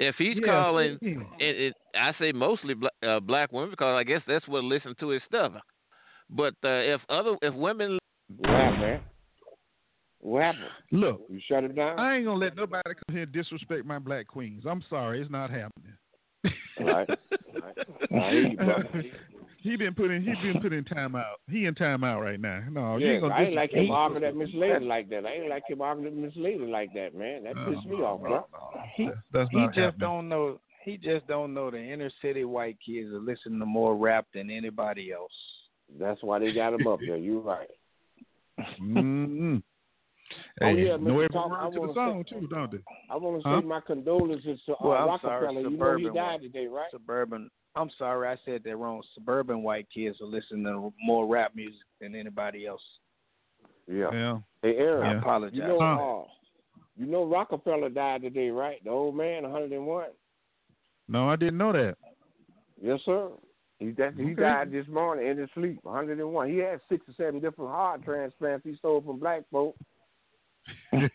If he's Yeah, calling, yeah. it, it, I say mostly black, uh, black women because I guess that's what listen to his stuff. But uh, if other if women, What happened, man? What happened? Look, You shut it down? I ain't gonna let nobody come here and disrespect my black queens. I'm sorry, it's not happening. Right. I hear you, brother. He been putting he been putting time out. He in time out right now. No, you yeah, ain't gonna I ain't like him disrespect- arguing that Miss Lady like that. I ain't like him arguing that Miss Lady like that, man. That pissed me off, bro. He, That's he just happening. don't know. He just don't know the inner city white kids are listening to more rap than anybody else. That's why they got him up there. You right. Mm-hmm. Oh, yeah, know Mr. every Talk, word I to the wanna song say- too, don't they? I want to Huh? say my condolences to uh, Well, Rockefeller. sorry, you know he died today, right? Suburban. I'm sorry, I said that wrong. Suburban white kids are listening to more rap music than anybody else. Yeah. Yeah. Hey, Aaron, I apologize. you know, Huh. uh, you know Rockefeller died today, right? The old man, 101. No, I didn't know that. Yes, sir. He that, he Okay. died this morning in his sleep, 101. He had six or seven different heart transplants he stole from black folk. Those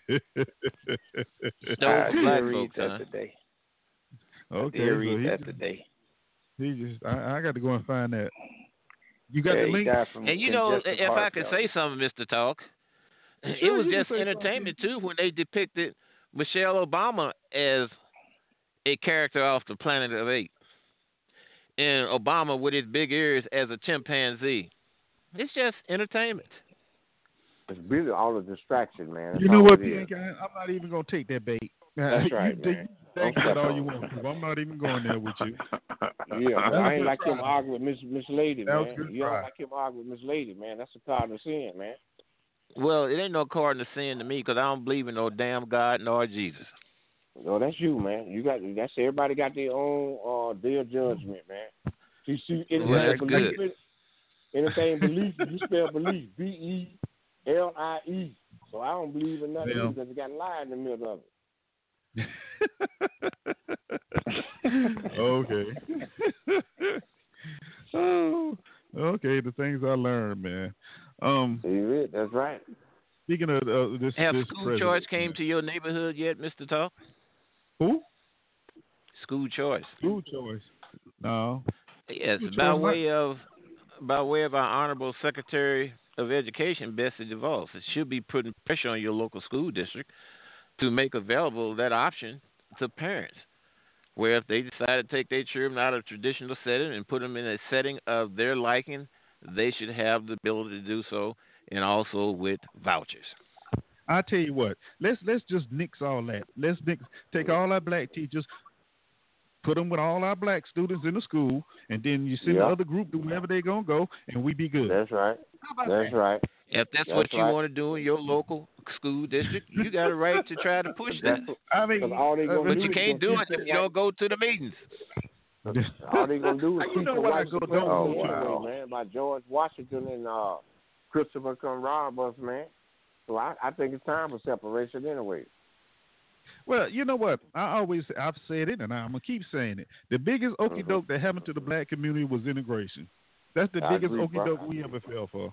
I black did read folks, that huh? today. okay, I did so read he that just, today. He just I, I got to go and find that. You got yeah, the link? died and you know, if I could say something, Mister Talk, it was just say entertainment too when they depicted Michelle Obama as a character off the Planet of Apes, and Obama with his big ears as a chimpanzee. It's just entertainment. It's really all a distraction, man. That's You know what. Bianca? I'm not even gonna take that bait. That's right, you, man. You think Don't that step all you want to. I'm not even going there with you. Yeah, but I ain't like him That arguing with Miss Miss Lady, That man. good You don't like him arguing with Miss Lady, man. That's a cardinal sin, man. Well, it ain't no cardinal sin to me because I don't believe in no damn God nor Jesus. No, that's you, man. You got that's everybody got their own uh their judgment, man. You see anything Well, that's belief good. in anything belief, you spell belief B E L I E. So I don't believe in nothing Yeah. because it got a lie in the middle of it. okay. oh, okay. The things I learned, man. Um, See it? That's right. speaking of uh, this, Have this school choice came to your neighborhood yet, Mister Talk? Who? School choice. School choice. No. Yes, School by choice, way of by way of our honorable Secretary of Education, Betsy DeVos. It should be putting pressure on your local school district to make available that option to parents. Where if they decide to take their children out of traditional setting and put them in a setting of their liking, they should have the ability to do so, and also with vouchers. I tell you what. Let's let's just nix all that. Let's nix take all our black teachers, put them with all our black students in the school, and then you send the other group to wherever they're gonna go, and we be good. That's right. That's right. If that's, That's what you right. want to do in your local school district, you got a right to try to push that. I mean, all they gonna But do you can't do it if you don't go to the meetings. All they gonna do is You know the what I white go- supremacy don't away, go to. man, by George Washington and uh, Christopher come rob us, man. So I, I think it's time for separation anyway. Well, you know what? I always I've said it, and I'm gonna keep saying it. The biggest okey Mm-hmm. doke that happened to the black community was integration. That's the I biggest okey doke we ever fell for.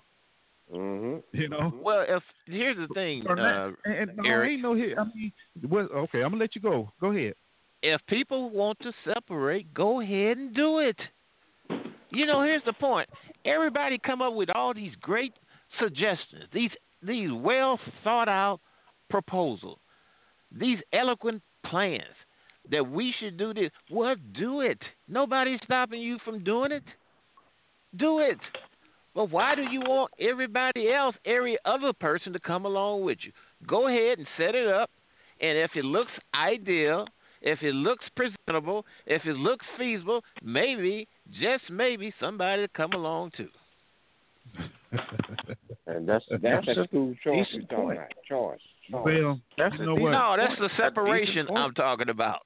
Mm-hmm. You know. Well, if here's the thing, Or not- uh, and, and no, Eric. ain't no hit. I mean, what? Okay, I'm gonna let you go. Go ahead. if people want to separate, go ahead and do it. You know, here's the point. Everybody come up with all these great suggestions, these these well thought out proposals, these eloquent plans that we should do this. Well, do it. Nobody's stopping you from doing it. Do it. But why do you want everybody else, every other person to come along with you? Go ahead and set it up, and if it looks ideal, if it looks presentable, if it looks feasible, maybe, just maybe, somebody will come along too. And that's that's That's a school choice decent we're talking about. Choice. choice. Well, That's you know decent what? No, that's the That's a decent separation. I'm talking about.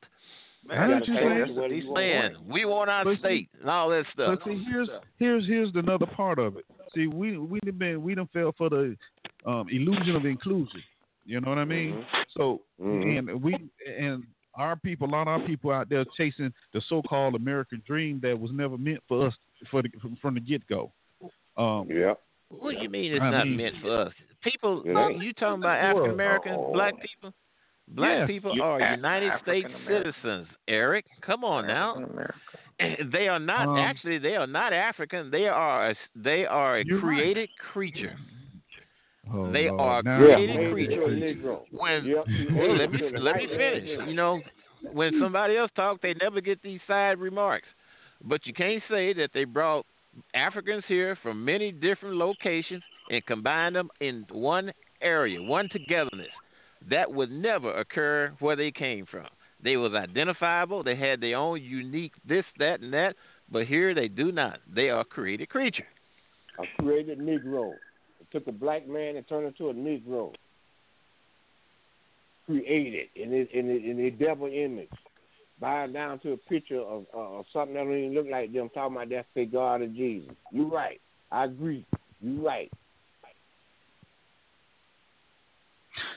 I know what you're saying. That's a decent Saying point. we want our But see- state and all that stuff. But see, here's here's here's another part of it. See, we we done been we done fell for the um, illusion of inclusion. You know what I mean? Mhm. So Mhm. and we and our people, a lot of our people out there chasing the so-called American dream that was never meant for us for the, from, from the get-go. Um, Yeah. What do you mean it's I not mean- meant for us? People, you talking about African Americans, black people? Black Yes. people You- are Af- United States citizens. Eric, come on now. They are not Um, actually. They are not African. They are. A, they are a You're right. created creature. oh, They Lord, are now- created Made creatures. into a Negro. When Yep. well, let me let me finish. You know, when somebody else talks, they never get these side remarks. But you can't say that they brought Africans here from many different locations and combined them in one area, one togetherness. That would never occur where they came from. They was identifiable. They had their own unique this, that, and that. But here they do not. They are created creature. A created Negro. It took a black man and turned into a Negro. Created in it in it in a devil image. Bowed down to a picture of, uh, of something that don't even look like them. Talking about that's the God of Jesus. You right. I agree. You right.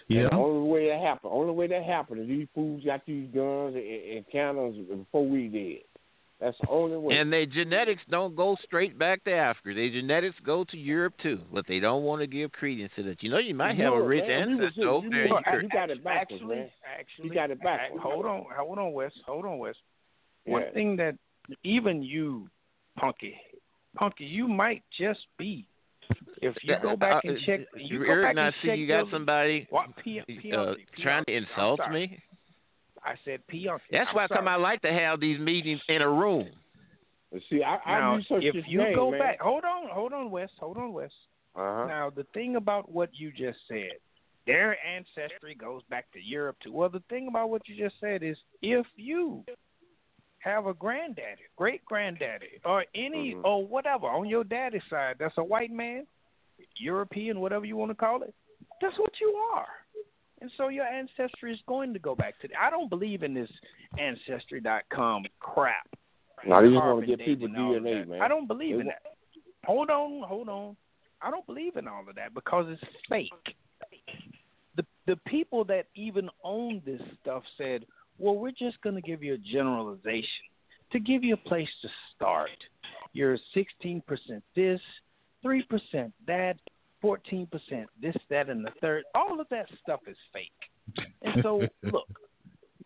Yeah. And the only way that happened, only way that happened is these fools got these guns and, and cannons before we did. That's the only way. And their genetics don't go straight back to Africa. Their genetics go to Europe too, but they don't want to give credence to that. You know, you might have a rich man, we ancestor just- over you there. know, in you got it backwards, actually, man. actually, You got it backwards. Hold on, hold on, Wes. Hold on, Wes. One Yeah. thing that even you, Punky, Punky, you might just be. If you go back and Uh, check, uh, you go Eric, back now and see check you got your- somebody What P- uh, P- trying to I'm insult sorry. me. I said Pionk. That's I'm why sorry. some I like to have these meetings in a room. See, I, I Now, researched if this you name, go man. back, hold on, hold on, Wes, hold on, Wes. Uh-huh. Now, the thing about what you just said, their ancestry goes back to Europe too. Well, the thing about what you just said is if you have a granddaddy, great granddaddy, or any Mhm. or whatever on your daddy's side that's a white man, European, whatever you want to call it, that's what you are. And so your ancestry is going to go back to. The, I don't believe in this ancestry.com crap. Now, they just want to get people and all of DNA, man. I don't believe They in wa- that. Hold on, hold on. I don't believe in all of that because it's fake. The the people that even own this stuff said, "Well, we're just going to give you a generalization to give you a place to start. You're 16% this, 3% that, 14% this, that, and the third. All of that stuff is fake. And so, look,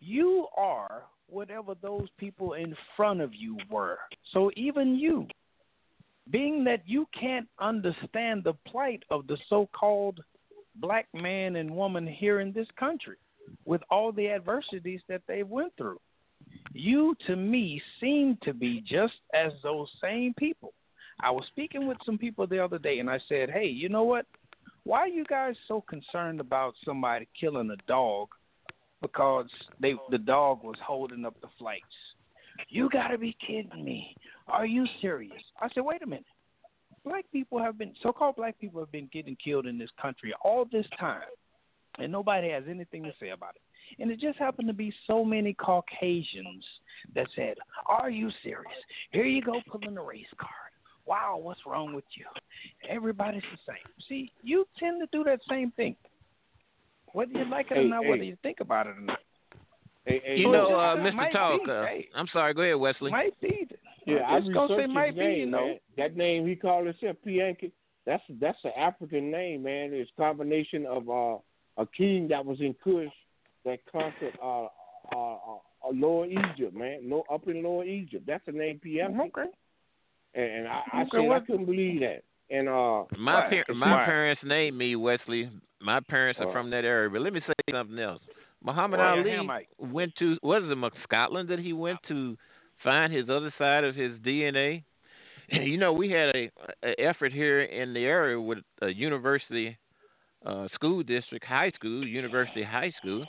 you are whatever those people in front of you were. So even you, being that you can't understand the plight of the so called black man and woman here in this country with all the adversities that they went through. You to me seem to be just as those same people. I was speaking with some people the other day and I said, Hey, you know what? Why are you guys so concerned about somebody killing a dog because they the dog was holding up the flights? You gotta be kidding me. Are you serious? I said, Wait a minute. Black people have been so called black people have been getting killed in this country all this time. And nobody has anything to say about it. And it just happened to be so many Caucasians that said, Are you serious? Here you go pulling the race card. Wow, what's wrong with you? Everybody's the same. See, you tend to do that same thing. Whether you like it or not, hey. whether you think about it or not. Hey, hey, You So know, uh, Mr. might Talk. be, Uh, hey. I'm sorry. Go ahead, Wesley. Might be. Yeah, I I'm gonna say researched might his be, name, you know. man. That name he called himself Pianki. That's that's an African name, man. It's a combination of uh, a king that was in Kush that conquered uh, uh, uh, Lower Egypt, man. No, up in Lower Egypt. That's the name Pianki. Okay. And, and I, I Okay, said I couldn't believe that. And uh, My Right. par- my Right. parents named me Wesley. My parents are Right. from that area. But let me say something else. Muhammad Well, Ali Hamite. went to was it, Scotland that he went to find his other side of his DNA. And you know, we had a, a effort here in the area with a university uh, school district, high school, university high school,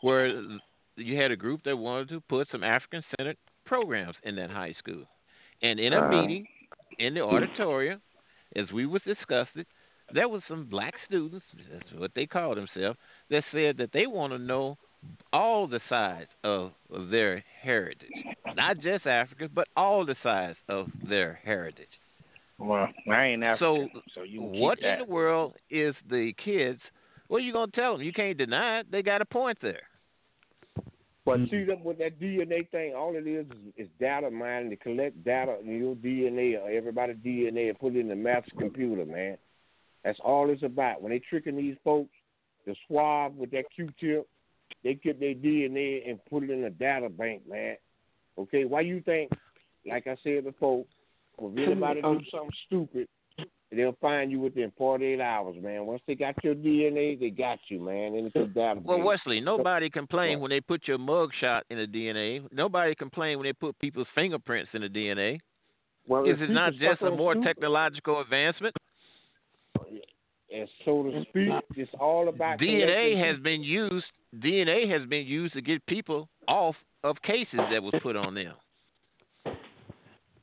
where you had a group that wanted to put some African centered programs in that high school. And in a Uh. meeting in the auditorium, as we was discussing, there was some black students, that's what they call themselves, that said that they want to know all the sides of, of their heritage. Not just Africa, but all the sides of their heritage. Well, I ain't African, So, so you what in the world is the kids? What are you gonna tell them? You can't deny it. They got a point there. But hmm. see that with that DNA thing, all it is is, is data mining to collect data in your DNA or everybody's DNA and put it in the maths computer, man. That's all it's about. When they tricking these folks, the swab with that Q-tip, they get their DNA and put it in a data bank, man. Okay, why you think? Like I said before, if anybody do something stupid, they'll find you within 48 hours, man. Once they got your DNA, they got you, man. And it's a data. Well, Wesley, nobody complained when they put your mug shot in the DNA. Nobody complained when they put people's fingerprints in the DNA. Well, Is it not just a more soup- technological advancement? and so to speak, it's all about DNA collecting- has been used. DNA has been used to get people off of cases that was put on them.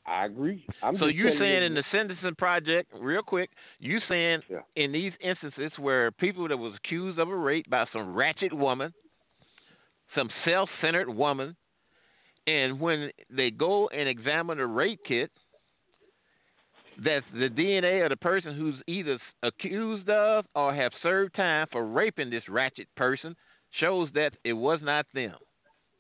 I agree. I'm so you're saying you- in the Sentencing Project, real quick, you saying in these instances where people that was accused of a rape by some ratchet woman, some self-centered woman, and when they go and examine the rape kit, that the DNA of the person who's either accused of or have served time for raping this ratchet person shows that it was not them.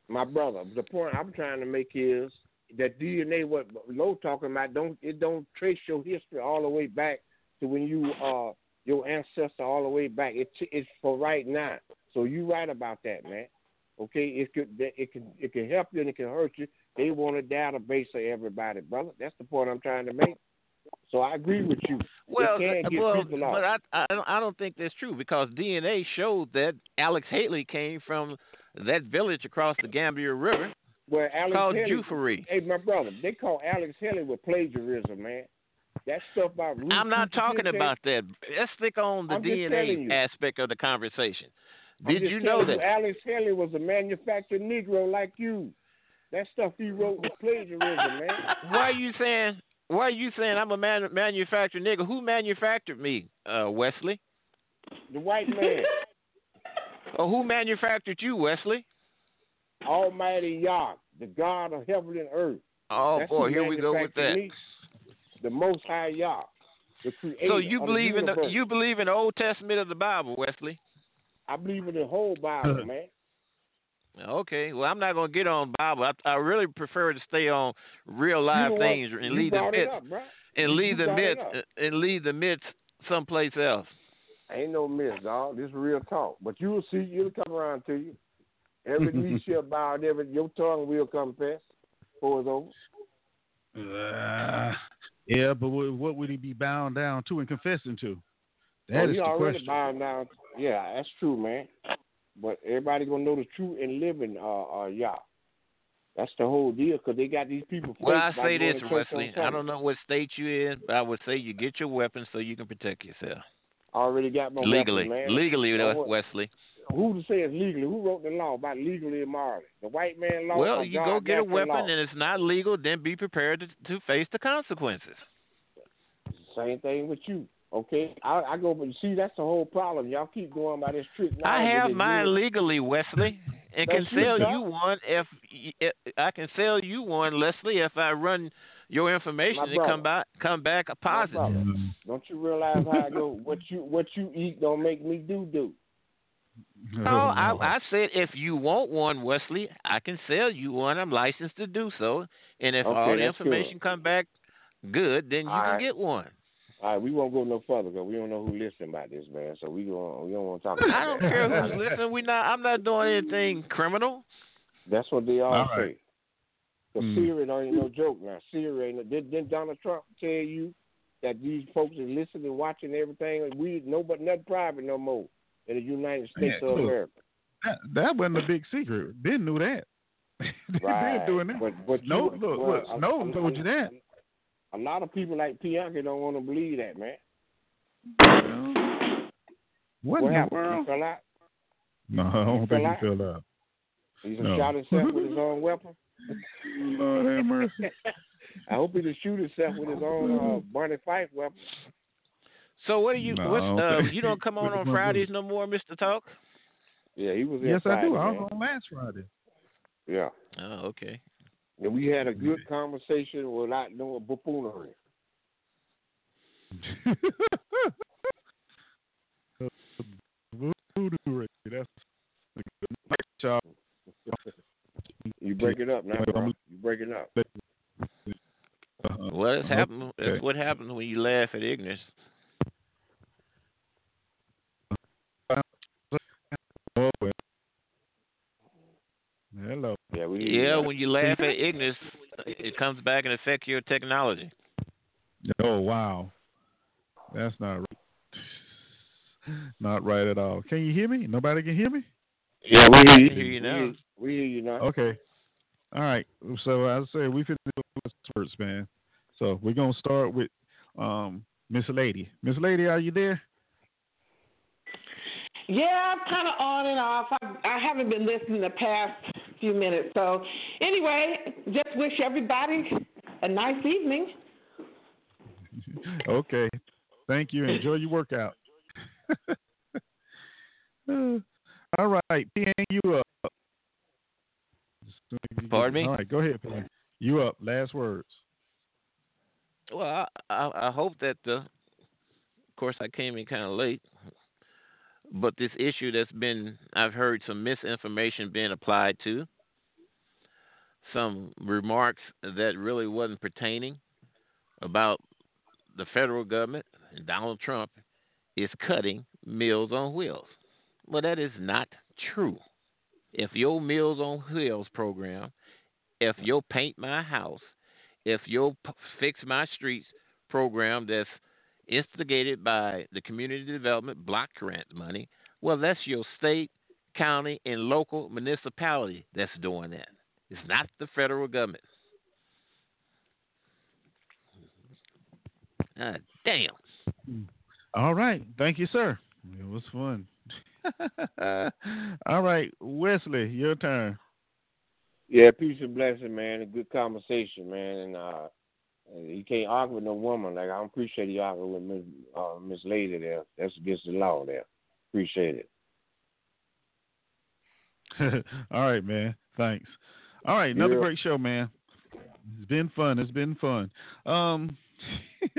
my brother. The point I'm trying to make is that DNA. What Low talking about don't it don't trace your history all the way back to when you uh your ancestor all the way back. It it's for right now. So you right about that, man. Okay, it could it can it can help you and it can hurt you. They want a database of everybody, brother. That's the point I'm trying to make. So I agree with you. Well, they can get well, but I, I don't- I don't think that's true because DNA showed that Alex Haley came from that village across the Gambia River Where Alex called Haley, Juffure. Hey, my brother, they call Alex Haley with plagiarism, man. That stuff about I'm not talking about that. Let's stick on the I'm you. DNA aspect of the conversation. Did you know that? Alex Haley was a manufactured Negro like you? That stuff he wrote was plagiarism, man. Why are you saying? Why are you saying I'm a man, manufactured nigga? Who manufactured me, uh, Wesley? The white man, Or who manufactured you, Wesley? Almighty Yah, the God of heaven and earth. Oh That's boy, here we go with manufactured that. me. The Most High Yah, the Creator. So you of the believe in the you believe in the Old Testament of the Bible, Wesley? I believe in the whole Bible, man. Okay, well I'm not gonna get on Bible. I, I really prefer to stay on real live You know things and You leave the brought it myths up, bruh. and You leave the brought it myths and leave the myths someplace else. Ain't no miss, dog. This is real talk. But you will see, it'll come around to you. Every knee shall bow, and every your tongue will confess. Before it's over. Uh, yeah, but what, what would he be bound down to and confessing to? That oh, is he the already question. bowing down. Yeah, that's true, man. But everybody gonna know the truth and living uh, uh, Yah. That's the whole deal, 'cause they got these people. Well, I say this, to church on Wesley. I don't know what state you in, but I would say you get your weapons so you can protect yourself I already got my legally. weapon, man. Legally, Now though, what- Wesley. Who to say it's legally? Who wrote the law about legally and morally? The white man law. Well, you go get a weapon law. and it's not legal, then be prepared to, to face the consequences. Same thing with you. Okay, I, I go, but see, that's the whole problem. Y'all keep going by this trick. I have mine legally, Wesley, and can That's you, sell you one if, if I can sell you one, Leslie, if I run your information and come back come back a positive. Don't you realize how I go? What you what you eat don't make me do do. No, I, I said if you want one, Wesley, I can sell you one. I'm licensed to do so, and if Okay, all the information good. come back good, then you All can right. get one. All right, we won't go no further because we don't know who listening about this, man. So we going we don't want to talk about I don't that. care who's listening. We not. I'm not doing anything criminal. That's what they all, All say. right. The Mm. Syria don't ain't no joke now. Syria ain't no, did, didn't Donald Trump tell you that these folks is listening watching everything? We nobody nothing private no more in the United States Yeah, of. America. That, that wasn't a big secret. Ben knew that. Right. been doing that. But, but no, you, look, well, look, Snowden a- told you that. A lot of people like Bianca don't want to believe that, man. What, what happened? world? Fell out? No, I don't think he fell out. He done No. shot himself with his own weapon. Lord have mercy. I hope he done shoot himself with his own uh, Barney Fife weapon. So what do you? No, what's, I uh, you don't come on on Fridays no more, Mister Talk? Yeah, he was there Yes, I Friday, do. I man. was on last Friday. Yeah. Oh, okay. And we had a good conversation without no buffoonery. Voodoo Ray, That's a good y'all. Break it up now, bro. You break it up. Uh-huh. Well, it's happened. Okay. That's what happens when you laugh at ignorance. Oh, well. Hello. Yeah, we Yeah, when you laugh at ignorance, it comes back and affects your technology. Oh wow, that's not right. not right at all. Can you hear me? Nobody can hear me. Yeah, we hear you. can hear you now. we hear you now. Okay. All right. So as I say we finna do this first, man. So we're gonna start with um Miss Lady. Miss Lady, are you there? Yeah, I'm kind of on and off. I, I haven't been listening the past few minutes. So, anyway, just wish everybody a nice evening. okay. Thank you. Enjoy your workout. Uh, all right, PN, you up. Pardon me? All right, go ahead, PN. You up. Last words. Well, I, I, I hope that the. Of course, I came in kind of late, but this issue that's been, I've heard some misinformation being applied to, some remarks that really wasn't pertaining about the federal government and Donald Trump is cutting Meals on Wheels. Well, that is not true. If your Meals on Wheels program, if your Paint My House, if your Fix My Streets program that's instigated by the Community Development Block Grant money, well, that's your state, county, and local municipality that's doing that. It's not the federal government. Ah, damn. All right. Thank you, sir. It was fun. All right, Wesley, your turn. Yeah, peace and blessing, man. A good conversation, man. And uh, you can't argue with no woman. Like I appreciate you arguing with Miss uh, Miss Lady there. That's against the law there. Appreciate it. All right, man. Thanks. All right, another Yeah. great show, man. It's been fun. It's been fun. Um,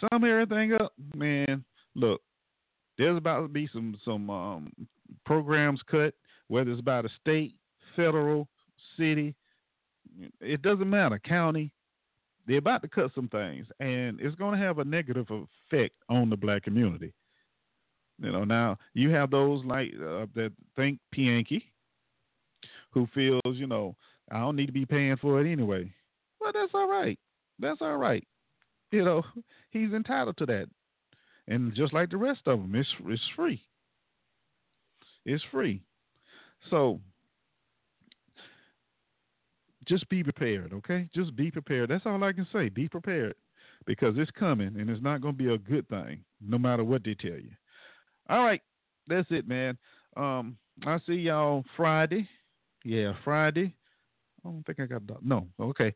sum everything up, man. Look, there's about to be some some um programs cut, whether it's by the state, federal, city. It doesn't matter, county. They're about to cut some things, and it's going to have a negative effect on the black community. You know, now you have those like uh, that think Pianki, who feels, you know, I don't need to be paying for it anyway. Well, that's all right. That's all right. You know, he's entitled to that, and just like the rest of them, it's it's free. It's free. So just be prepared, okay? Just be prepared. That's all I can say. Be prepared because it's coming, and it's not going to be a good thing, no matter what they tell you. All right, that's it, man. Um, I'll see y'all Friday. Yeah, Friday. I don't think I got. No, okay.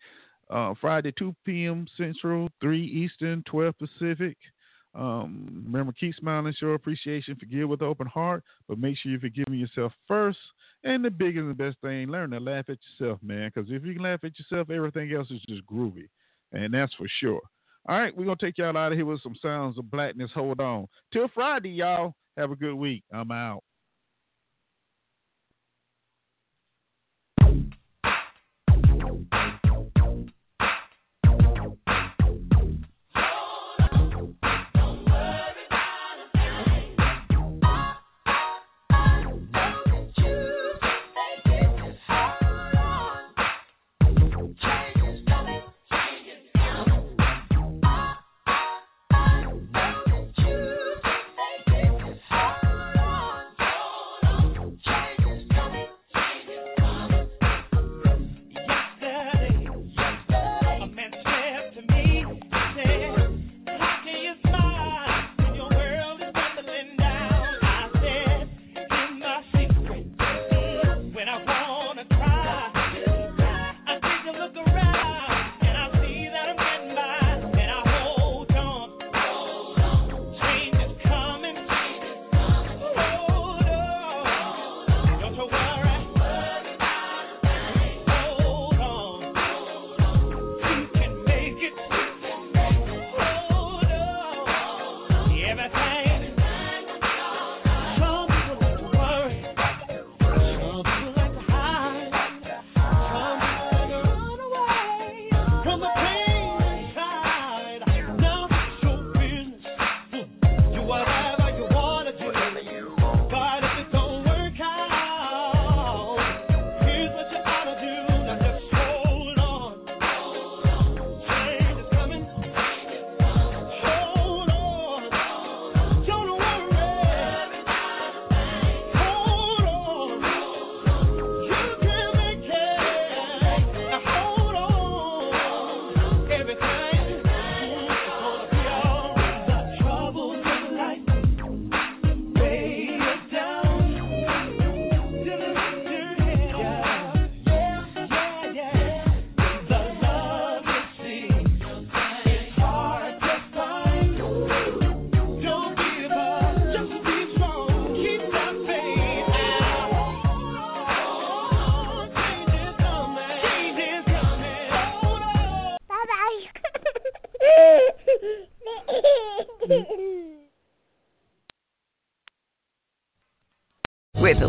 Uh, Friday, 2 p.m. Central, 3 Eastern, 12 Pacific. Um, remember, keep smiling, show appreciation, forgive with open heart, but make sure you're forgiving yourself first. And the biggest and the best thing, learn to laugh at yourself, man, because if you can laugh at yourself, everything else is just groovy. And that's for sure. All right, we're to take y'all out of here with some sounds of blackness. Hold on. Till Friday, y'all. Have a good week. I'm out.